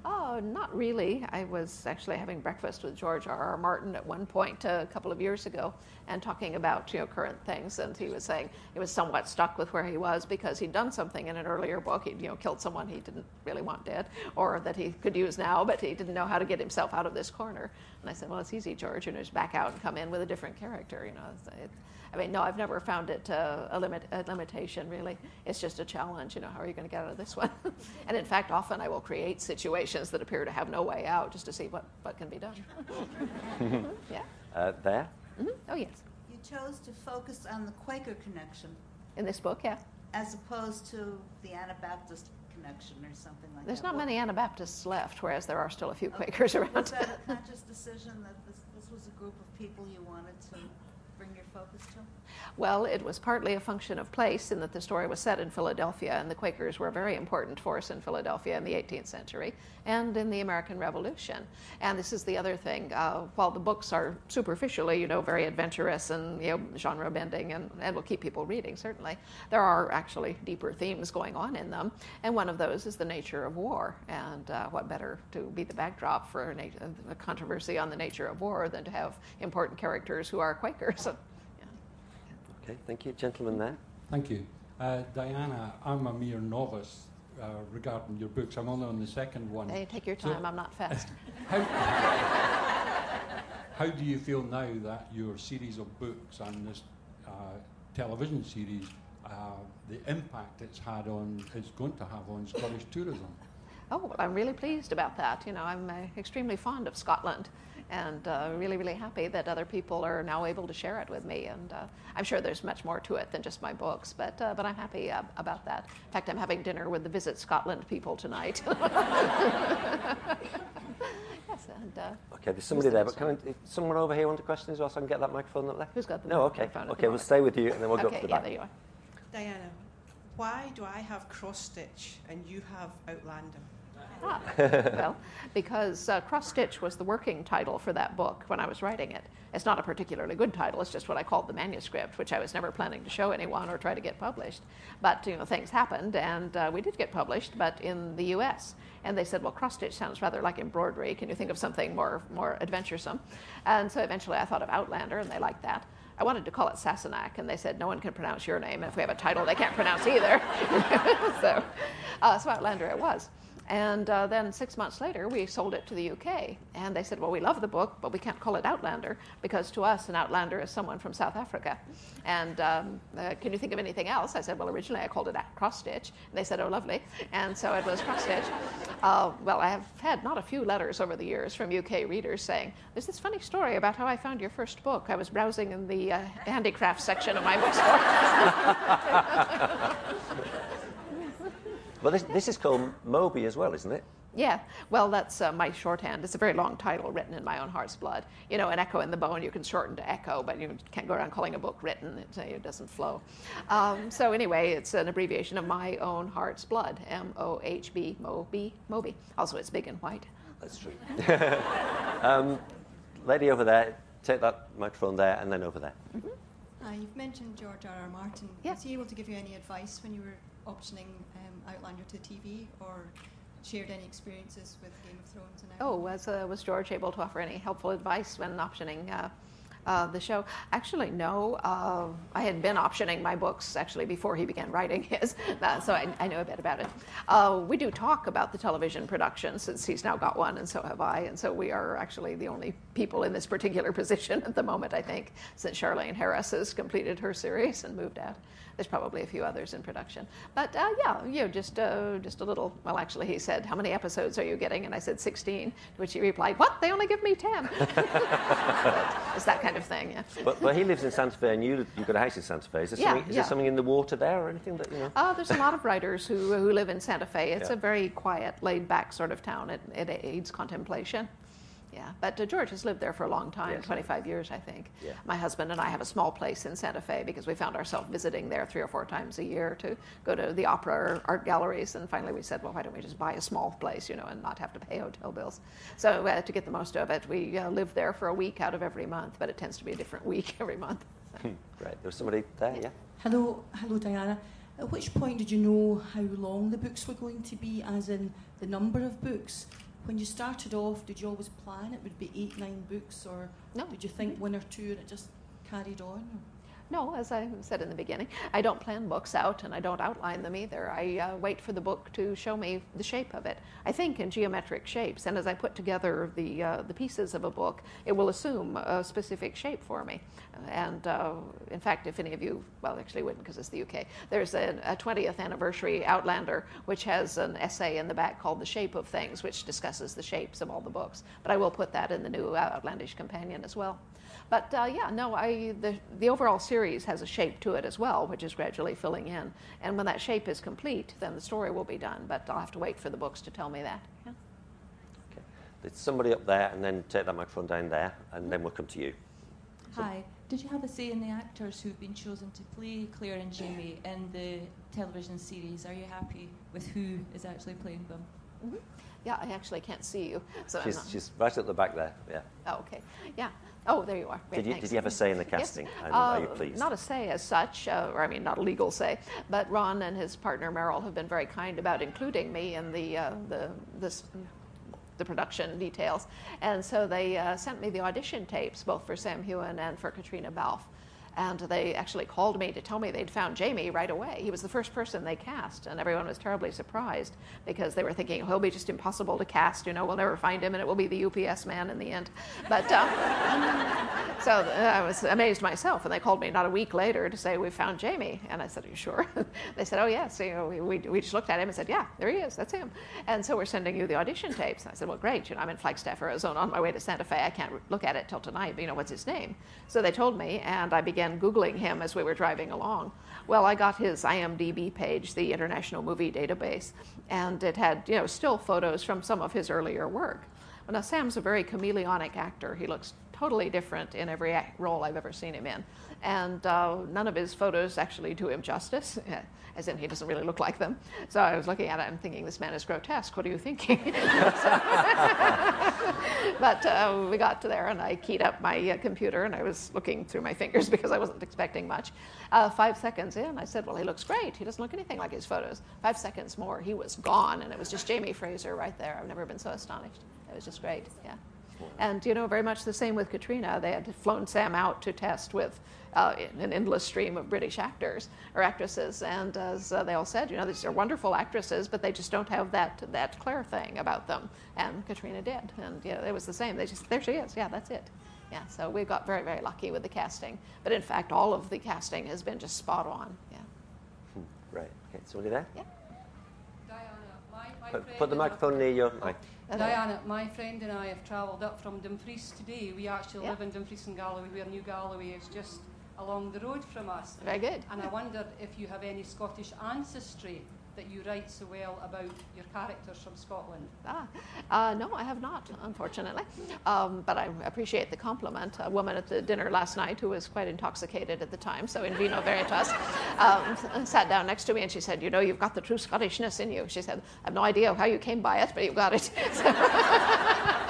Oh, not really. I was actually having breakfast with George R. R. Martin at one point a couple of years ago and talking about you know current things, and he was saying he was somewhat stuck with where he was because he'd done something in an earlier book. He'd you know killed someone he didn't really want dead, or that he could use now, but he didn't know how to get himself out of this corner. And I said, well, it's easy, George. You know, just back out and come in with a different character. You know, it, I mean, no, I've never found it uh, a, limit, a limitation, really. It's just a challenge. You know, how are you going to get out of this one? <laughs> and in fact, often I will create situations that appear to have no way out just to see what, what can be done. <laughs> yeah. Uh, there. Mm-hmm. Oh, yes. You chose to focus on the Quaker connection In this book, yeah. as opposed to the Anabaptist connection or something like There's that. not many Anabaptists left, whereas there are still a few Oh, Quakers around. Was that a conscious <laughs> decision that this, this was a group of people you wanted to bring your focus to? Well, it was partly a function of place in that the story was set in Philadelphia, and the Quakers were a very important force in Philadelphia in the 18th century and in the American Revolution. And this is the other thing. Uh, while the books are superficially, you know, very adventurous and you know, genre bending and, and will keep people reading, certainly, there are actually deeper themes going on in them. And one of those is the nature of war. And uh, what better to be the backdrop for a, a controversy on the nature of war than to have important characters who are Quakers? <laughs> Okay, thank you. Gentleman there. Thank you. Uh, Diana, I'm a mere novice uh, regarding your books. I'm only on the second one. Hey, take your So- time. I'm not fast. <laughs> How, how do you feel now that your series of books and this uh, television series, uh, the impact it's had on, it's going to have on Scottish tourism? Oh, well, I'm really pleased about that. You know, I'm uh, extremely fond of Scotland and uh, really, really happy that other people are now able to share it with me. And uh, I'm sure there's much more to it than just my books, but, uh, but I'm happy uh, about that. In fact, I'm having dinner with the Visit Scotland people tonight. <laughs> yes, and uh, Okay, there's somebody there, but can I, someone over here want a question as well, so I can get that microphone up there? who's got the No, okay. microphone Okay, we'll stay with you, and then we'll go okay, up to the yeah, back. there you are. Diana, why do I have cross stitch and you have Outlander? Ah, well, because uh, Cross Stitch was the working title for that book when I was writing it. It's not a particularly good title. It's just what I called the manuscript, which I was never planning to show anyone or try to get published. But you know, things happened, and uh, we did get published, but in the U.S. And they said, "Well, cross stitch sounds rather like embroidery. Can you think of something more more adventuresome?" And so eventually, I thought of Outlander, and they liked that. I wanted to call it Sassenach, and they said, no one can pronounce your name. And if we have a title, they can't pronounce either. <laughs> so, uh, so Outlander it was. And uh, then six months later, we sold it to the UK. And they said, well, we love the book, but we can't call it Outlander because to us, an Outlander is someone from South Africa. And um, uh, can you think of anything else? I said, well, originally I called it Cross Stitch. And they said, oh, lovely. And so it was Cross Stitch. Uh, well, I have had not a few letters over the years from UK readers saying, there's this funny story about how I found your first book. I was browsing in the uh, handicraft section of my bookstore. <laughs> Well, this, this is called Moby as well, isn't it? Yeah, well, that's uh, my shorthand. It's a very long title written in my own heart's blood. You know, an echo in the bone you can shorten to echo, but you can't go around calling a book written. It, it doesn't flow. Um, so anyway, it's an abbreviation of my own heart's blood. M O H B Moby Moby. Also, it's big and white. That's true. <laughs> um, lady over there, take that microphone there, and then over there. Uh, you've mentioned George R. R. Martin. Yeah. Was he able to give you any advice when you were optioning um, Outlander to TV or shared any experiences with Game of Thrones and Oh, was, uh, was George able to offer any helpful advice when optioning uh, uh, the show? Actually, no. Uh, I had been optioning my books actually before he began writing his, <laughs> uh, so I, I know a bit about it. Uh, we do talk about the television production since he's now got one, and so have I, and so we are actually the only people in this particular <laughs> position at the moment, I think, since Charlaine Harris has completed her series and moved out. There's probably a few others in production, but uh, yeah, you know, just uh, just a little. Well, actually, he said, "How many episodes are you getting?" And I said, "16." To which he replied, "What? They only give me 10." <laughs> But it's that kind of thing. Yeah. But, but he lives in Santa Fe, and you, you've got a house in Santa Fe. Is, there Yeah, something, is yeah. there something in the water there or anything that, you know? Oh, there's a lot of writers who, who live in Santa Fe. It's Yeah. a very quiet, laid back sort of town. It, it aids contemplation. Yeah, but uh, George has lived there for a long time Yes. 25 years, I think. Yeah. My husband and I have a small place in Santa Fe because we found ourselves visiting there three or four times a year to go to the opera or art galleries. And finally, we said, well, why don't we just buy a small place, you know, and not have to pay hotel bills? So, uh, to get the most of it, we uh, live there for a week out of every month, but it tends to be a different <laughs> week every month. Right, there was somebody there, yeah? Hello, hello, Diana. At which point did you know how long the books were going to be, as in the number of books? When you started off, did you always plan it would be eight, nine books, or No. did you think mm-hmm. one or two and it just carried on? Or? No, as I said in the beginning, I don't plan books out and I don't outline them either. I uh, wait for the book to show me the shape of it. I think in geometric shapes, and as I put together the, uh, the pieces of a book, it will assume a specific shape for me. And uh, in fact, if any of you, well, actually wouldn't because it's the UK, there's a, a 20th anniversary Outlander which has an essay in the back called The Shape of Things, which discusses the shapes of all the books. But I will put that in the new Outlandish Companion as well. But uh, yeah, no, I, the, the overall series has a shape to it as well, which is gradually filling in. And when that shape is complete, then the story will be done. But I'll have to wait for the books to tell me that. Yeah. Okay. There's somebody up there, and then take that microphone down there, and then we'll come to you. Hi. Did you have a say in the actors who've been chosen to play Claire and Jamie in the television series? Are you happy with who is actually playing them? Mm-hmm. Yeah, I actually can't see you. <laughs> So she's, she's right at the back there, yeah. Oh, okay. Yeah. Oh, there you are. Great, did, you, did you have a say in the casting? Yes. Uh, are you pleased? Not a say as such, uh, or I mean, not a legal say, but Ron and his partner Maril have been very kind about including me in the, uh, the, this, the production details. And so they uh, sent me the audition tapes, both for Sam Heughan and for Caitriona Balfe. And they actually called me to tell me they'd found Jamie right away. He was the first person they cast, and everyone was terribly surprised because they were thinking oh, he'll be just impossible to cast. You know, we'll never find him, and it will be the UPS man in the end. But uh, <laughs> so uh, I was amazed myself, and they called me not a week later to say we found Jamie, and I said, "Are you sure?" <laughs> they said, "Oh yes." You know, we, we, we just looked at him and said, "Yeah, there he is. That's him." And so we're sending you the audition tapes. And I said, "Well, great. You know, I'm in Flagstaff, Arizona, on my way to Santa Fe. I can't look at it till tonight. But you know, what's his name?" So they told me, and I began googling him as we were driving along. Well, I got his IMDb page, the International Movie Database, and it had you know still photos from some of his earlier work. Well, now Sam's a very chameleonic actor. He looks totally different in every role I've ever seen him in, and uh, none of his photos actually do him justice. <laughs> As in, he doesn't really look like them. So I was looking at it and thinking, this man is grotesque. What are you thinking? <laughs> but uh, we got to there, and I keyed up my uh, computer, and I was looking through my fingers <laughs> because I wasn't expecting much. Uh, five seconds in, I said, Well, he looks great. He doesn't look anything like his photos. Five seconds more, he was gone, and it was just Jamie Fraser right there. I've never been so astonished. It was just great, yeah. And, you know, very much the same with Caitriona. They had flown Sam out to test with uh, an endless stream of British actors or actresses. And as uh, they all said, you know, these are wonderful actresses, but they just don't have that, that Claire thing about them. And Caitriona did. And, you know, it was the same. They just, there she is. Yeah, that's it. Yeah, so we got very, very lucky with the casting. But in fact, all of the casting has been just spot on. Yeah. Hmm, right. Okay, somebody there? Yeah. Diana, my, my Put, friend put the and I- microphone near your mic. Diana, my friend and I have travelled up from Dumfries today. We actually Yeah. live in Dumfries and Galloway, where New Galloway is just along the road from us. Very good. And I wondered if you have any Scottish ancestry that you write so well about your characters from Scotland. Ah, uh, no, I have not, unfortunately. Um, but I appreciate the compliment. A woman at the dinner last night who was quite intoxicated at the time, so in vino veritas, um, sat down next to me and she said, You know, you've got the true Scottishness in you. She said, I have no idea how you came by it, but you've got it. <laughs>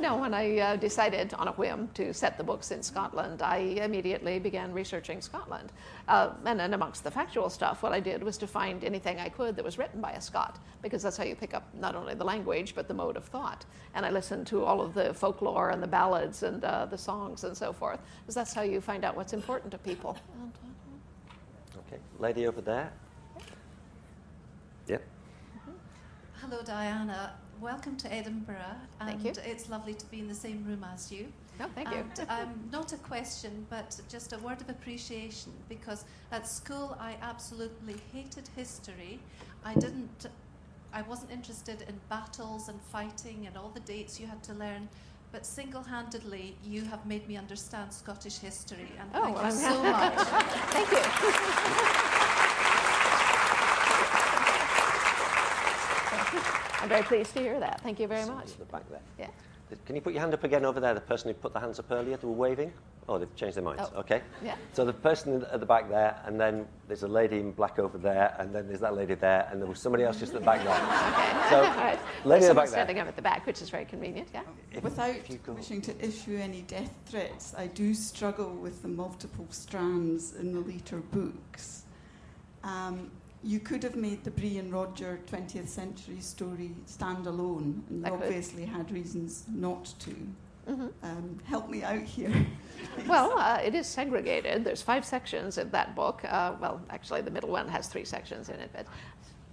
No, when I uh, decided on a whim to set the books in Scotland, I immediately began researching Scotland. Uh, and then, amongst the factual stuff, what I did was to find anything I could that was written by a Scot, because that's how you pick up not only the language, but the mode of thought. And I listened to all of the folklore and the ballads and uh, the songs and so forth, because that's how you find out what's important to people. Okay, lady over there. Yep. Hello, Diana. Welcome to Edinburgh. And Thank you. it's lovely to be in the same room as you. Oh, thank you. And, um, not a question, but just a word of appreciation because at school I absolutely hated history. I didn't. I wasn't interested in battles and fighting and all the dates you had to learn. But single-handedly, you have made me understand Scottish history, and Oh, thank well, you I'm so much. <laughs> Thank you. <laughs> I'm very pleased to hear that. Thank you very much. the back there. Yeah. Can you put your hand up again over there? The person who put the hands up earlier, they were waving. Oh, they've changed their minds. Oh, Okay. yeah. So the person at the back there, and then there's a lady in black over there, and then there's that lady there, and there was somebody else just at the back there. <laughs> Okay. So, All right. lady at the someone back there. standing up at the back, which is very convenient. Yeah. Without wishing to issue any death threats, I do struggle with the multiple strands in the later books. Um, you could have made the Brie and Roger 20th century story stand alone, and you I could. obviously had reasons not to. Mhm. Um, help me out here. <laughs> Well, uh, it is segregated. There's five sections in that book. Uh, well, actually, the middle one has three sections in it, but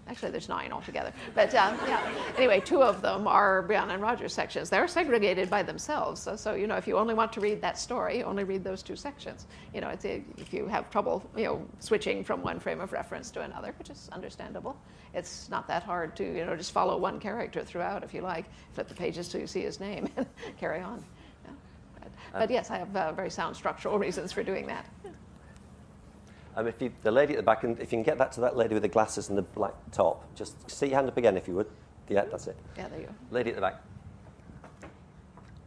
actually, there's nine altogether. But uh, yeah, anyway, two of them are Brianna and Rogers sections. They're segregated by themselves. So, so, you know, if you only want to read that story, only read those two sections. You know, it's, if you have trouble, you know, switching from one frame of reference to another, which is understandable. It's not that hard to, you know, just follow one character throughout if you like. Flip the pages till you see his name <laughs> and carry on. Yeah. But, but yes, I have uh, very sound structural <laughs> reasons for doing that. Um, if you, the lady at the back, and if you can get that to that lady with the glasses and the black top, just stick your hand up again if you would. Yeah, that's it. Yeah, there you go. Lady at the back.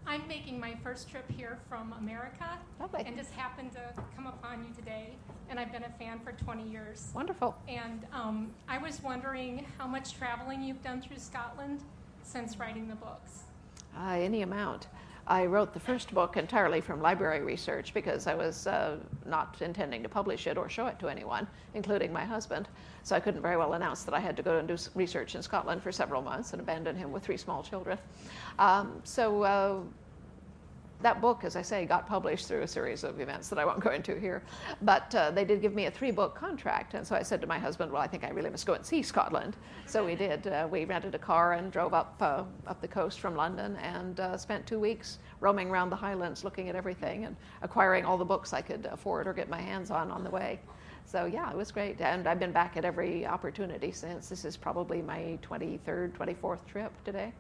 I'm making my first trip here from America Lovely. and just happened to come upon you today. And I've been a fan for 20 years. Wonderful. And um, I was wondering how much traveling you've done through Scotland since writing the books. Uh, any amount. I wrote the first book entirely from library research because I was uh, not intending to publish it or show it to anyone, including my husband. So I couldn't very well announce that I had to go and do research in Scotland for several months and abandon him with three small children. Um, so uh, that book, as I say, got published through a series of events that I won't go into here. But uh, they did give me a three book contract. And so I said to my husband, Well, I think I really must go and see Scotland. So we did. Uh, we rented a car and drove up, uh, up the coast from London and uh, spent two weeks roaming around the Highlands looking at everything and acquiring all the books I could afford or get my hands on on the way. So yeah, it was great. And I've been back at every opportunity since. This is probably my 23rd, 24th trip today.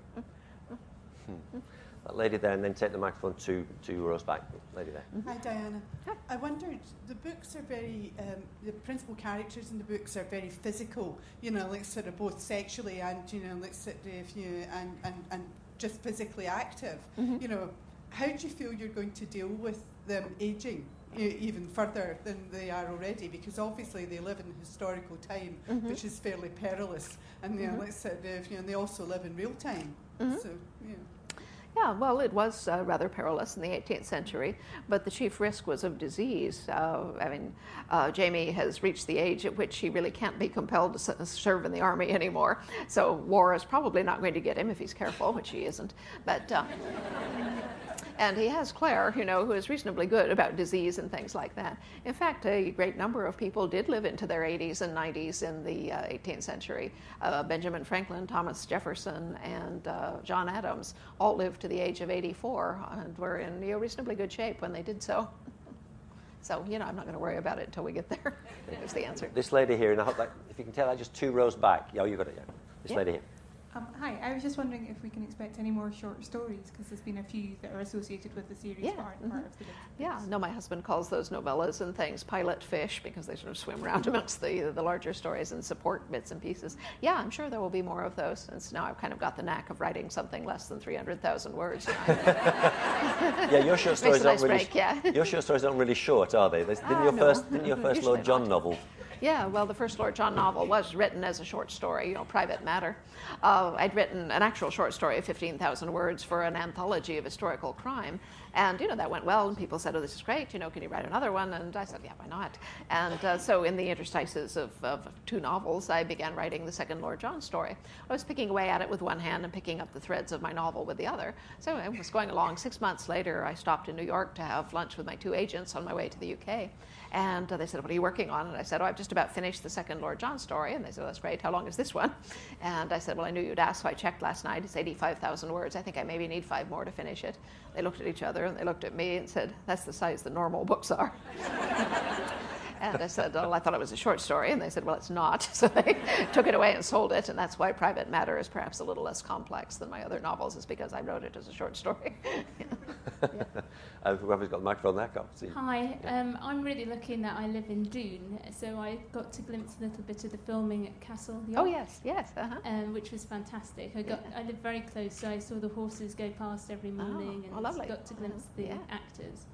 That lady there, and then take the microphone two, two rows back. Lady there. Hi, Diana. I wondered, the books are very, um, the principal characters in the books are very physical, you know, like sort of both sexually and, you know, like sort of, you know, and, and, and just physically active. Mhm. You know, how do you feel you're going to deal with them aging? e- Even further than they are already, because obviously they live in historical time, Mhm. which is fairly perilous, and you know, Mhm. like sort of, you know, they also live in real time. Mhm. So, yeah. Yeah, well, it was uh, rather perilous in the 18th century, but the chief risk was of disease. Uh, I mean, uh, Jamie has reached the age at which he really can't be compelled to serve in the army anymore. So war is probably not going to get him if he's careful, which he isn't. But uh, and he has Claire, you know, who is reasonably good about disease and things like that. In fact, a great number of people did live into their 80s and 90s in the uh, 18th century. Uh, Benjamin Franklin, Thomas Jefferson, and uh, John Adams all lived to the age of 84 and were in you know, reasonably good shape when they did so. <laughs> So, you know, I'm not going to worry about it until we get there. <laughs> There's the answer. This lady here, and I hope that, if you can tell that just two rows back. Yeah, you got it, yeah. This Yeah. lady here. Um, hi, I was just wondering if we can expect any more short stories because there's been a few that are associated with the series Yeah, part, mhm. part of the book. Yeah, no, my husband calls those novellas and things pilot fish because they sort of swim around <laughs> amongst the, the larger stories and support bits and pieces. Yeah, I'm sure there will be more of those since now I've kind of got the knack of writing something less than 300,000 words. <laughs> Yeah, your short stories nice aren't really. break, yeah. Your short stories aren't really short, are they? There's- Didn't Ah, your no. first, didn't your <laughs> first Lord John novel? Yeah, well, the first Lord John novel was written as a short story, you know, private matter. Uh, I'd written an actual short story of 15,000 words for an anthology of historical crime. And, you know, that went well, and people said, oh, this is great, you know, can you write another one? And I said, yeah, why not? And uh, so in the interstices of, of two novels, I began writing the second Lord John story. I was picking away at it with one hand and picking up the threads of my novel with the other. So I was going along. Six months later, I stopped in New York to have lunch with my two agents on my way to the UK. And they said, What are you working on? And I said, Oh, I've just about finished the second Lord John story. And they said, well, That's great. How long is this one? And I said, Well, I knew you'd ask, so I checked last night. It's 85,000 words. I think I maybe need five more to finish it. They looked at each other and they looked at me and said, That's the size the normal books are. <laughs> And I said, Well, I thought it was a short story. And they said, Well, it's not. <laughs> So they took it away and sold it. And that's why Private Matter is perhaps a little less complex than my other novels, is because I wrote it as a short story. <laughs> uh, whoever's got the microphone there, go. See. Hi, um, I'm really lucky in that I live in Doune, so I got to glimpse a little bit of the filming at Castle Leoch. Oh, yes, yes, uh-huh. um, which was fantastic. I got, I live very close, so I saw the horses go past every morning oh, and lovely. got to glimpse the yeah. actors.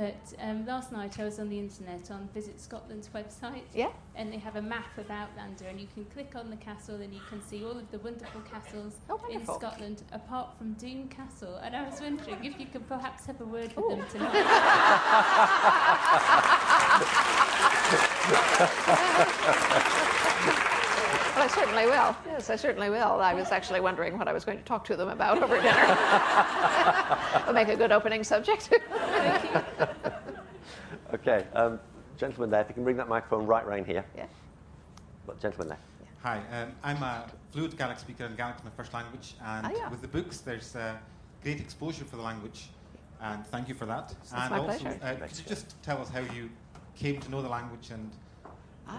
But um, last night I was on the internet on Visit Scotland's website, Yeah. and they have a map of Outlander, and you can click on the castle and you can see all of the wonderful castles in Oh, wonderful. Scotland, apart from Doune Castle. And I was wondering if you could perhaps have a word with them tonight. <laughs> <laughs> I certainly will. Yes, I certainly will. I was actually wondering what I was going to talk to them about over dinner. <laughs> It'll make a good opening subject. okay, um, gentleman there, if you can bring that microphone right round here. Yeah. But gentleman there. Hi, um, I'm a fluent Gaelic speaker, and Gaelic's my first language. And Ah, yeah. with the books, there's uh, great exposure for the language, and thank you for that. It's and my also, pleasure. Uh, could you just tell us how you came to know the language and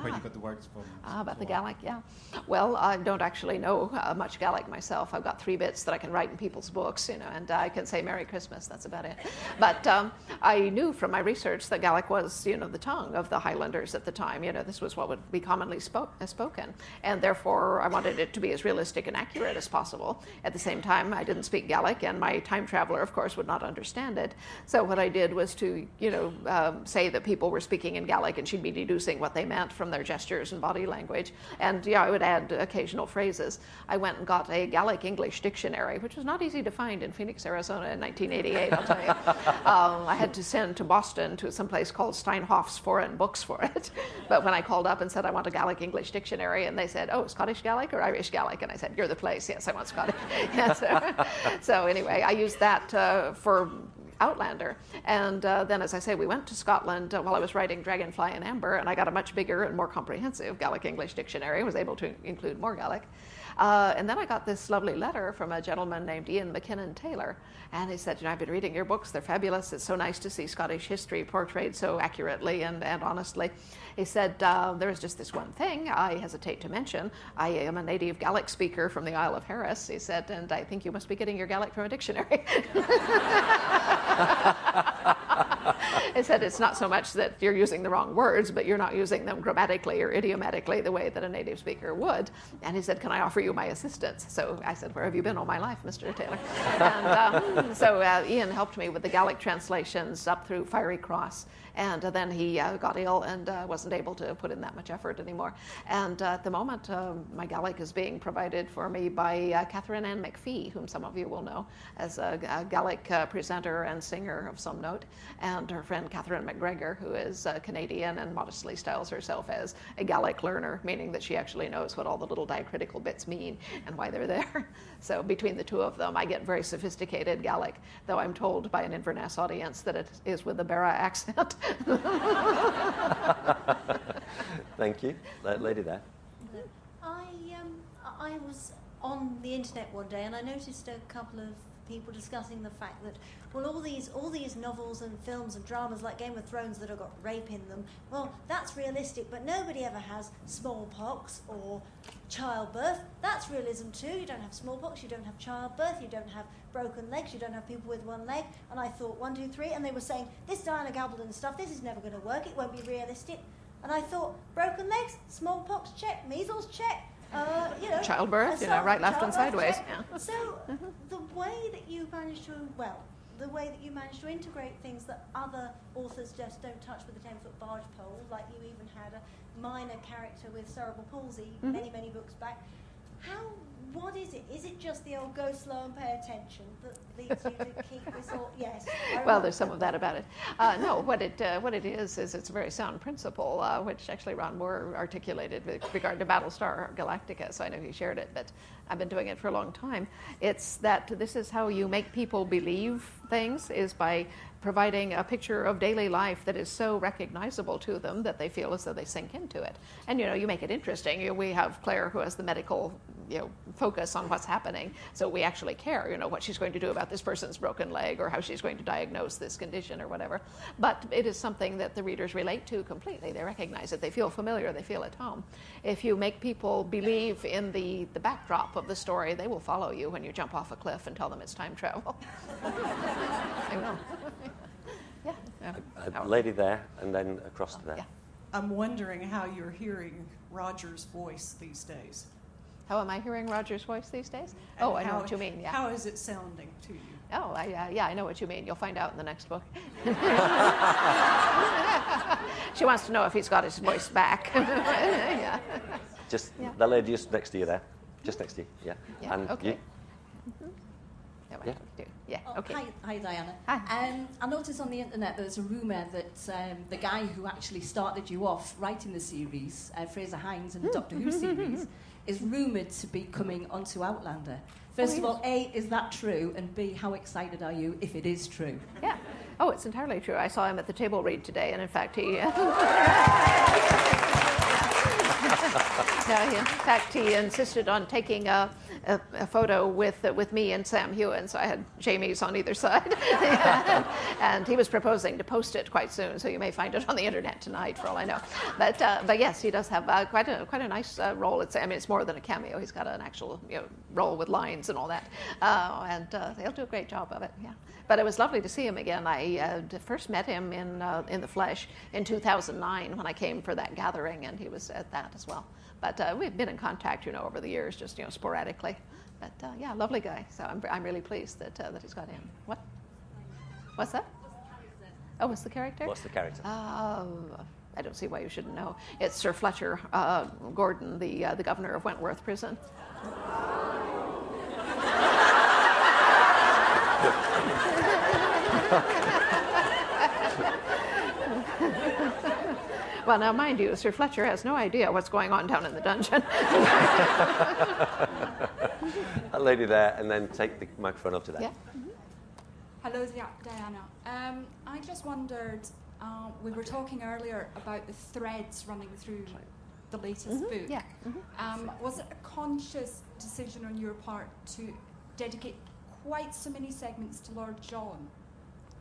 where Ah. you got the words from? Ah, about the Gaelic, yeah. Well, I don't actually know uh, much Gaelic myself. I've got three bits that I can write in people's books, you know, and I can say Merry Christmas. That's about it. But um, I knew from my research that Gaelic was, you know, the tongue of the Highlanders at the time. You know, this was what would be commonly spoke, uh, spoken, and therefore I wanted it to be as realistic and accurate as possible. At the same time, I didn't speak Gaelic, and my time traveler, of course, would not understand it. So what I did was to, you know, um, say that people were speaking in Gaelic, and she'd be deducing what they meant from their gestures and body language. And yeah, I would add occasional phrases. I went and got a Gaelic English dictionary, which was not easy to find in Phoenix, Arizona in 1988, I'll tell you. <laughs> um, I had to send to Boston to some place called Steinhoff's Foreign Books for it. <laughs> But when I called up and said I want a Gaelic English dictionary, and they said, oh, Scottish Gaelic or Irish Gaelic? And I said, you're the place. Yes, I want Scottish. Yeah, <laughs> so, so anyway, I used that uh, for Outlander. And uh, then, as I say, we went to Scotland uh, while I was writing Dragonfly in Amber, and I got a much bigger and more comprehensive Gaelic English dictionary, was able to include more Gaelic. Uh, and then I got this lovely letter from a gentleman named Iain MacKinnon Taylor. And he said, You know, I've been reading your books, they're fabulous. It's so nice to see Scottish history portrayed so accurately and, and honestly. He said, uh, There is just this one thing I hesitate to mention. I am a native Gaelic speaker from the Isle of Harris, he said, and I think you must be getting your Gaelic from a dictionary. <laughs> <laughs> <laughs> He said it's not so much that you're using the wrong words, but you're not using them grammatically or idiomatically the way that a native speaker would. And he said, Can I offer you my assistance? So I said, Where have you been all my life, Mr. Taylor? and um, so uh, Ian helped me with the Gaelic translations up through Fiery Cross. And uh, then he uh, got ill and uh, wasn't able to put in that much effort anymore. And at the moment, my Gaelic is being provided for me by Catherine Ann MacPhee, whom some of you will know as a, a Gaelic presenter and singer of some note, and her friend Catherine McGregor, who is Canadian and modestly styles herself as a Gaelic learner, meaning that she actually knows what all the little diacritical bits mean and why they're there. <laughs> So between the two of them, I get very sophisticated Gaelic, though I'm told by an Inverness audience that it is with a Barra <laughs> accent. <laughs> Thank you. La- Lady there. I um, I was on the internet one day and I noticed a couple of people discussing the fact that well all these all these novels and films and dramas like Game of Thrones that have got rape in them well that's realistic but nobody ever has smallpox or childbirth. That's realism too. You don't have smallpox you don't have childbirth you don't have broken legs you don't have people with one leg. And I thought one two three and they were saying this Diana Gabaldon stuff this is never going to work it won't be realistic. And I thought broken legs smallpox check measles check uh, you know, Childbirth, you know, right, left, and sideways, yeah. So the way that you manage to, well, the way that you manage to integrate things that other authors just don't touch with a 10 foot barge pole, like you even had a minor character with cerebral palsy Mhm. many, many books back. How, what is it? Is it just the old go slow and pay attention that leads you to <laughs> keep this all? Yes. Well, there's some of that about it. Uh, no, what it uh, what it is is it's a very sound principle, uh, which actually Ron Moore articulated with regard to Battlestar Galactica. So I know he shared it, but I've been doing it for a long time. It's that this is how you make people believe things is by providing a picture of daily life that is so recognizable to them that they feel as though they sink into it. And you know, you make it interesting. You we have Claire who has the medical you know focus on what's happening, so we actually care. You know what she's going to do about this person's broken leg or how she's going to diagnose this condition or whatever. But it is something that the readers relate to completely. They recognize it. They feel familiar. They feel at home. If you make people believe in the the backdrop of the story, they will follow you when you jump off a cliff and tell them it's time travel. they will. yeah. yeah. A lady there, and then across to there. I'm wondering how you're hearing Roger's voice these days. How am I hearing Roger's voice these days? oh, I know what you mean. Yeah. How is it sounding to you? Oh, I, uh, yeah, I know what you mean. You'll find out in the next book. <laughs> she wants to know if he's got his voice back. <laughs> yeah. Just Yeah. the lady just next to you there. Just next to you. Yeah. Yeah, And okay. you. Yeah, Yeah. do. Yeah, Oh, okay. Hi, hi Diana. Hi. Um, I noticed on the internet there's a rumour that um, the guy who actually started you off writing the series, uh, Frazer Hines in the Doctor Who series, <laughs> is rumoured to be coming onto Outlander. Oh, First of all, A, is that true? And B, how excited are you if it is true? Yeah. Oh, it's entirely true. I saw him at the table read today, and in fact, he. Uh, <laughs> no, he, in fact, he insisted on taking a, a, a photo with uh, with me and Sam Heughan, so I had Jamie's on either <laughs> side, <laughs> and he was proposing to post it quite soon, so you may find it on the internet tonight, for all I know. But uh, but yes, he does have uh, quite a quite a nice uh, role. It's I mean, it's more than a cameo. He's got an actual you know, role with lines and all that, uh, and he'll do a great job of it. Yeah. But it was lovely to see him again. I first met him in in the flesh in 2009 when I came for that gathering, and he was at that as well. But uh, we've been in contact, you know, over the years, just you know, sporadically. But uh, yeah, lovely guy. So I'm, I'm really pleased that uh, that he's got in. What? What's that? Oh, what's the character? What's the character? Um, I don't see why you shouldn't know. It's Sir Fletcher uh, Gordon, the uh, the governor of Wentworth Prison. Well, now, mind you, Sir Fletcher has no idea what's going on down in the dungeon. <laughs> That lady there, and then take the microphone up to that. Yeah. Hello, Diana. Um, I just wondered, uh, we were talking earlier about the threads running through the latest Mhm, book. yeah, Um, was it a conscious decision on your part to dedicate quite so many segments to Lord John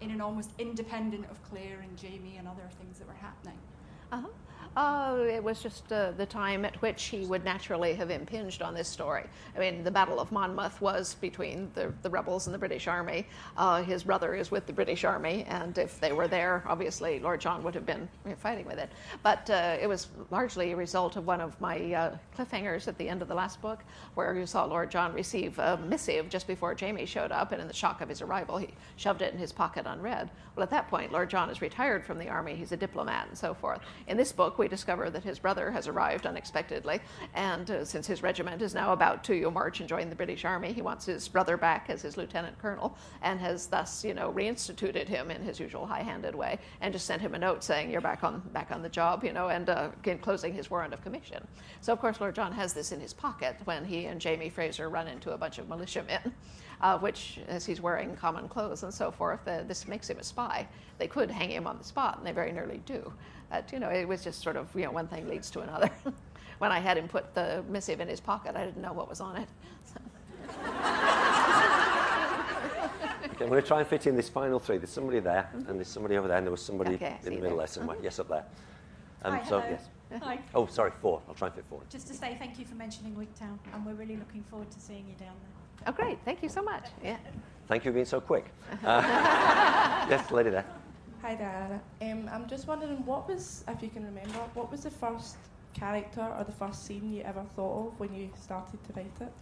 in an almost independent of Claire and Jamie and other things that were happening? Uh-huh. Uh, it was just uh, the time at which he would naturally have impinged on this story. I mean, the Battle of Monmouth was between the, the rebels and the British Army. Uh, his brother is with the British Army, and if they were there, obviously Lord John would have been fighting with it. But uh, it was largely a result of one of my uh, cliffhangers at the end of the last book, where you saw Lord John receive a missive just before Jamie showed up, and in the shock of his arrival, he shoved it in his pocket unread. Well, at that point, Lord John is retired from the army, he's a diplomat, and so forth. In this book, we discover that his brother has arrived unexpectedly, and uh, since his regiment is now about to march and join the British Army, he wants his brother back as his lieutenant colonel, and has thus, you know, reinstituted him in his usual high-handed way, and just sent him a note saying you're back on back on the job, you know, and uh, enclosing his warrant of commission. So of course, Lord John has this in his pocket when he and Jamie Fraser run into a bunch of militiamen. <laughs> Uh, which, as he's wearing common clothes and so forth, uh, this makes him a spy. They could hang him on the spot, and they very nearly do. But, you know, it was just sort of, you know, one thing leads to another. <laughs> when I had him put the missive in his pocket, I didn't know what was on it. <laughs> Okay, I'm going to try and fit in this final three. There's somebody there, and there's somebody over there, and there was somebody Okay, in the you middle there. there somewhere. Yes, up there. Um, Hi, so, hello. yes. Hi. Oh, sorry, four. I'll try and fit four. Just to say thank you for mentioning Wigtown, and we're really looking forward to seeing you down there. Oh, great. Thank you so much. Yeah. Thank you for being so quick. <laughs> Uh, yes, lady there. Hi Diana. Um, I'm just wondering what was, if you can remember, what was the first character or the first scene you ever thought of when you started to write it?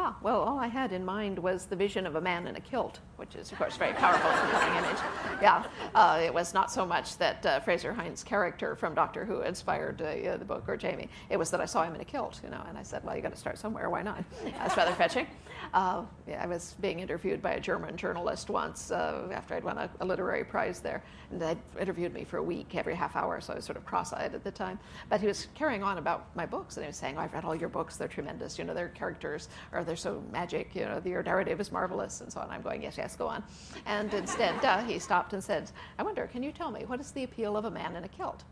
Ah, well, all I had in mind was the vision of a man in a kilt, which is, of course, very powerful image. Yeah, uh, it was not so much that uh, Frazer Hines' character from Doctor Who inspired uh, the book or Jamie. It was that I saw him in a kilt, you know, and I said, well, you got to start somewhere. Why not? That's rather fetching. Uh, yeah, I was being interviewed by a German journalist once uh, after I'd won a, a literary prize there, and they interviewed me for a week every half hour, so I was sort of cross-eyed at the time. But he was carrying on about my books, and he was saying, oh, "I've read all your books; they're tremendous. You know, their characters are they're so magic. You know, your narrative is marvelous, and so on." I'm going, "Yes, yes, go on." And instead, <laughs> uh, he stopped and said, "I wonder, can you tell me what is the appeal of a man in a kilt?"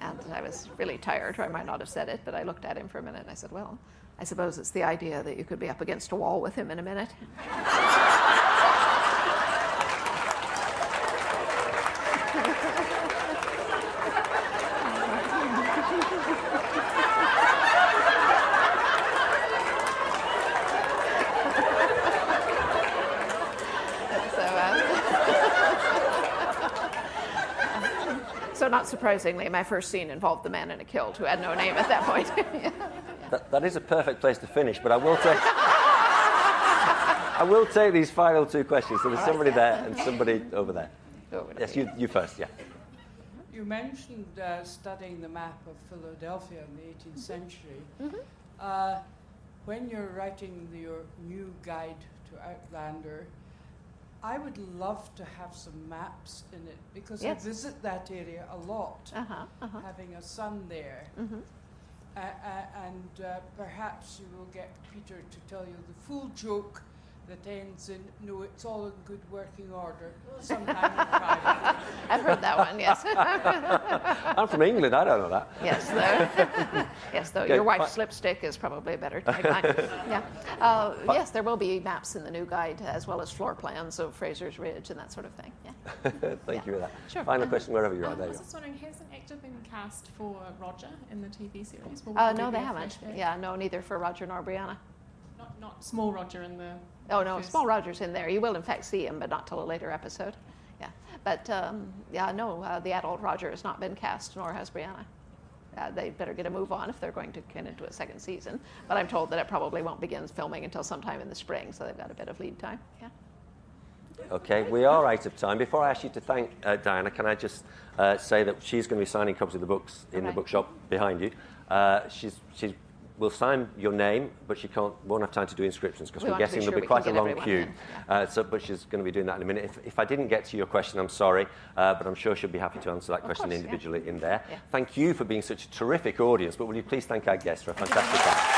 And I was really tired, or I might not have said it, but I looked at him for a minute and I said, Well, I suppose it's the idea that you could be up against a wall with him in a minute. <laughs> so, uh, so, not surprisingly, my first scene involved the man in a kilt who had no name at that point. <laughs> That, that is a perfect place to finish, but I will take. I will take these final two questions. So there's somebody there and somebody over there. Yes, you, you first, yeah. You mentioned uh, studying the map of Philadelphia in the 18th century. Uh, when you're writing the, your new guide to Outlander, I would love to have some maps in it because Yes. I visit that area a lot, Uh-huh, uh-huh. having a son there. Mhm. uh, uh, and uh, perhaps you will get Peter to tell you the full joke that ends in no, it's all in good working order sometime in private. <laughs> I've heard that one, yes. <laughs> I'm from England, I don't know that. Yes, though. <laughs> yes, though Okay, your wife's fi- lipstick is probably a better tagline. yeah. Uh, Fi- yes, there will be maps in the new guide as well as floor plans of Fraser's Ridge and that sort of thing. Yeah. Thank you for that. Sure. Final Uh, question, wherever you are. Um, There I you was go. just wondering, has an actor been cast for Roger in the TV series? Will Uh, no, they haven't. Yeah, no, neither for Roger nor Brianna. Not, not small Roger in the. Oh no, Small Roger's in there. You will in fact see him, but not till a later episode. Yeah, but um, yeah, no, uh, the adult Roger has not been cast, nor has Brianna. Uh, they better get a move on if they're going to get into a second season. But I'm told that it probably won't begin filming until sometime in the spring, so they've got a bit of lead time. Yeah. Okay, we are out of time. Before I ask you to thank uh, Diana, can I just uh, say that she's going to be signing copies of the books in the bookshop behind you. Uh, she's, will sign your name, but she can't, won't have time to do inscriptions because We be guessing sure there'll be quite a long queue. in, Uh, so, but she's going to be doing that in a minute. If, if I didn't get to your question, I'm sorry, uh, but I'm sure she'll be happy to answer that question course, yeah. individually in there. Yeah. Thank you for being such a terrific audience, but will you please thank our guests for a fantastic time?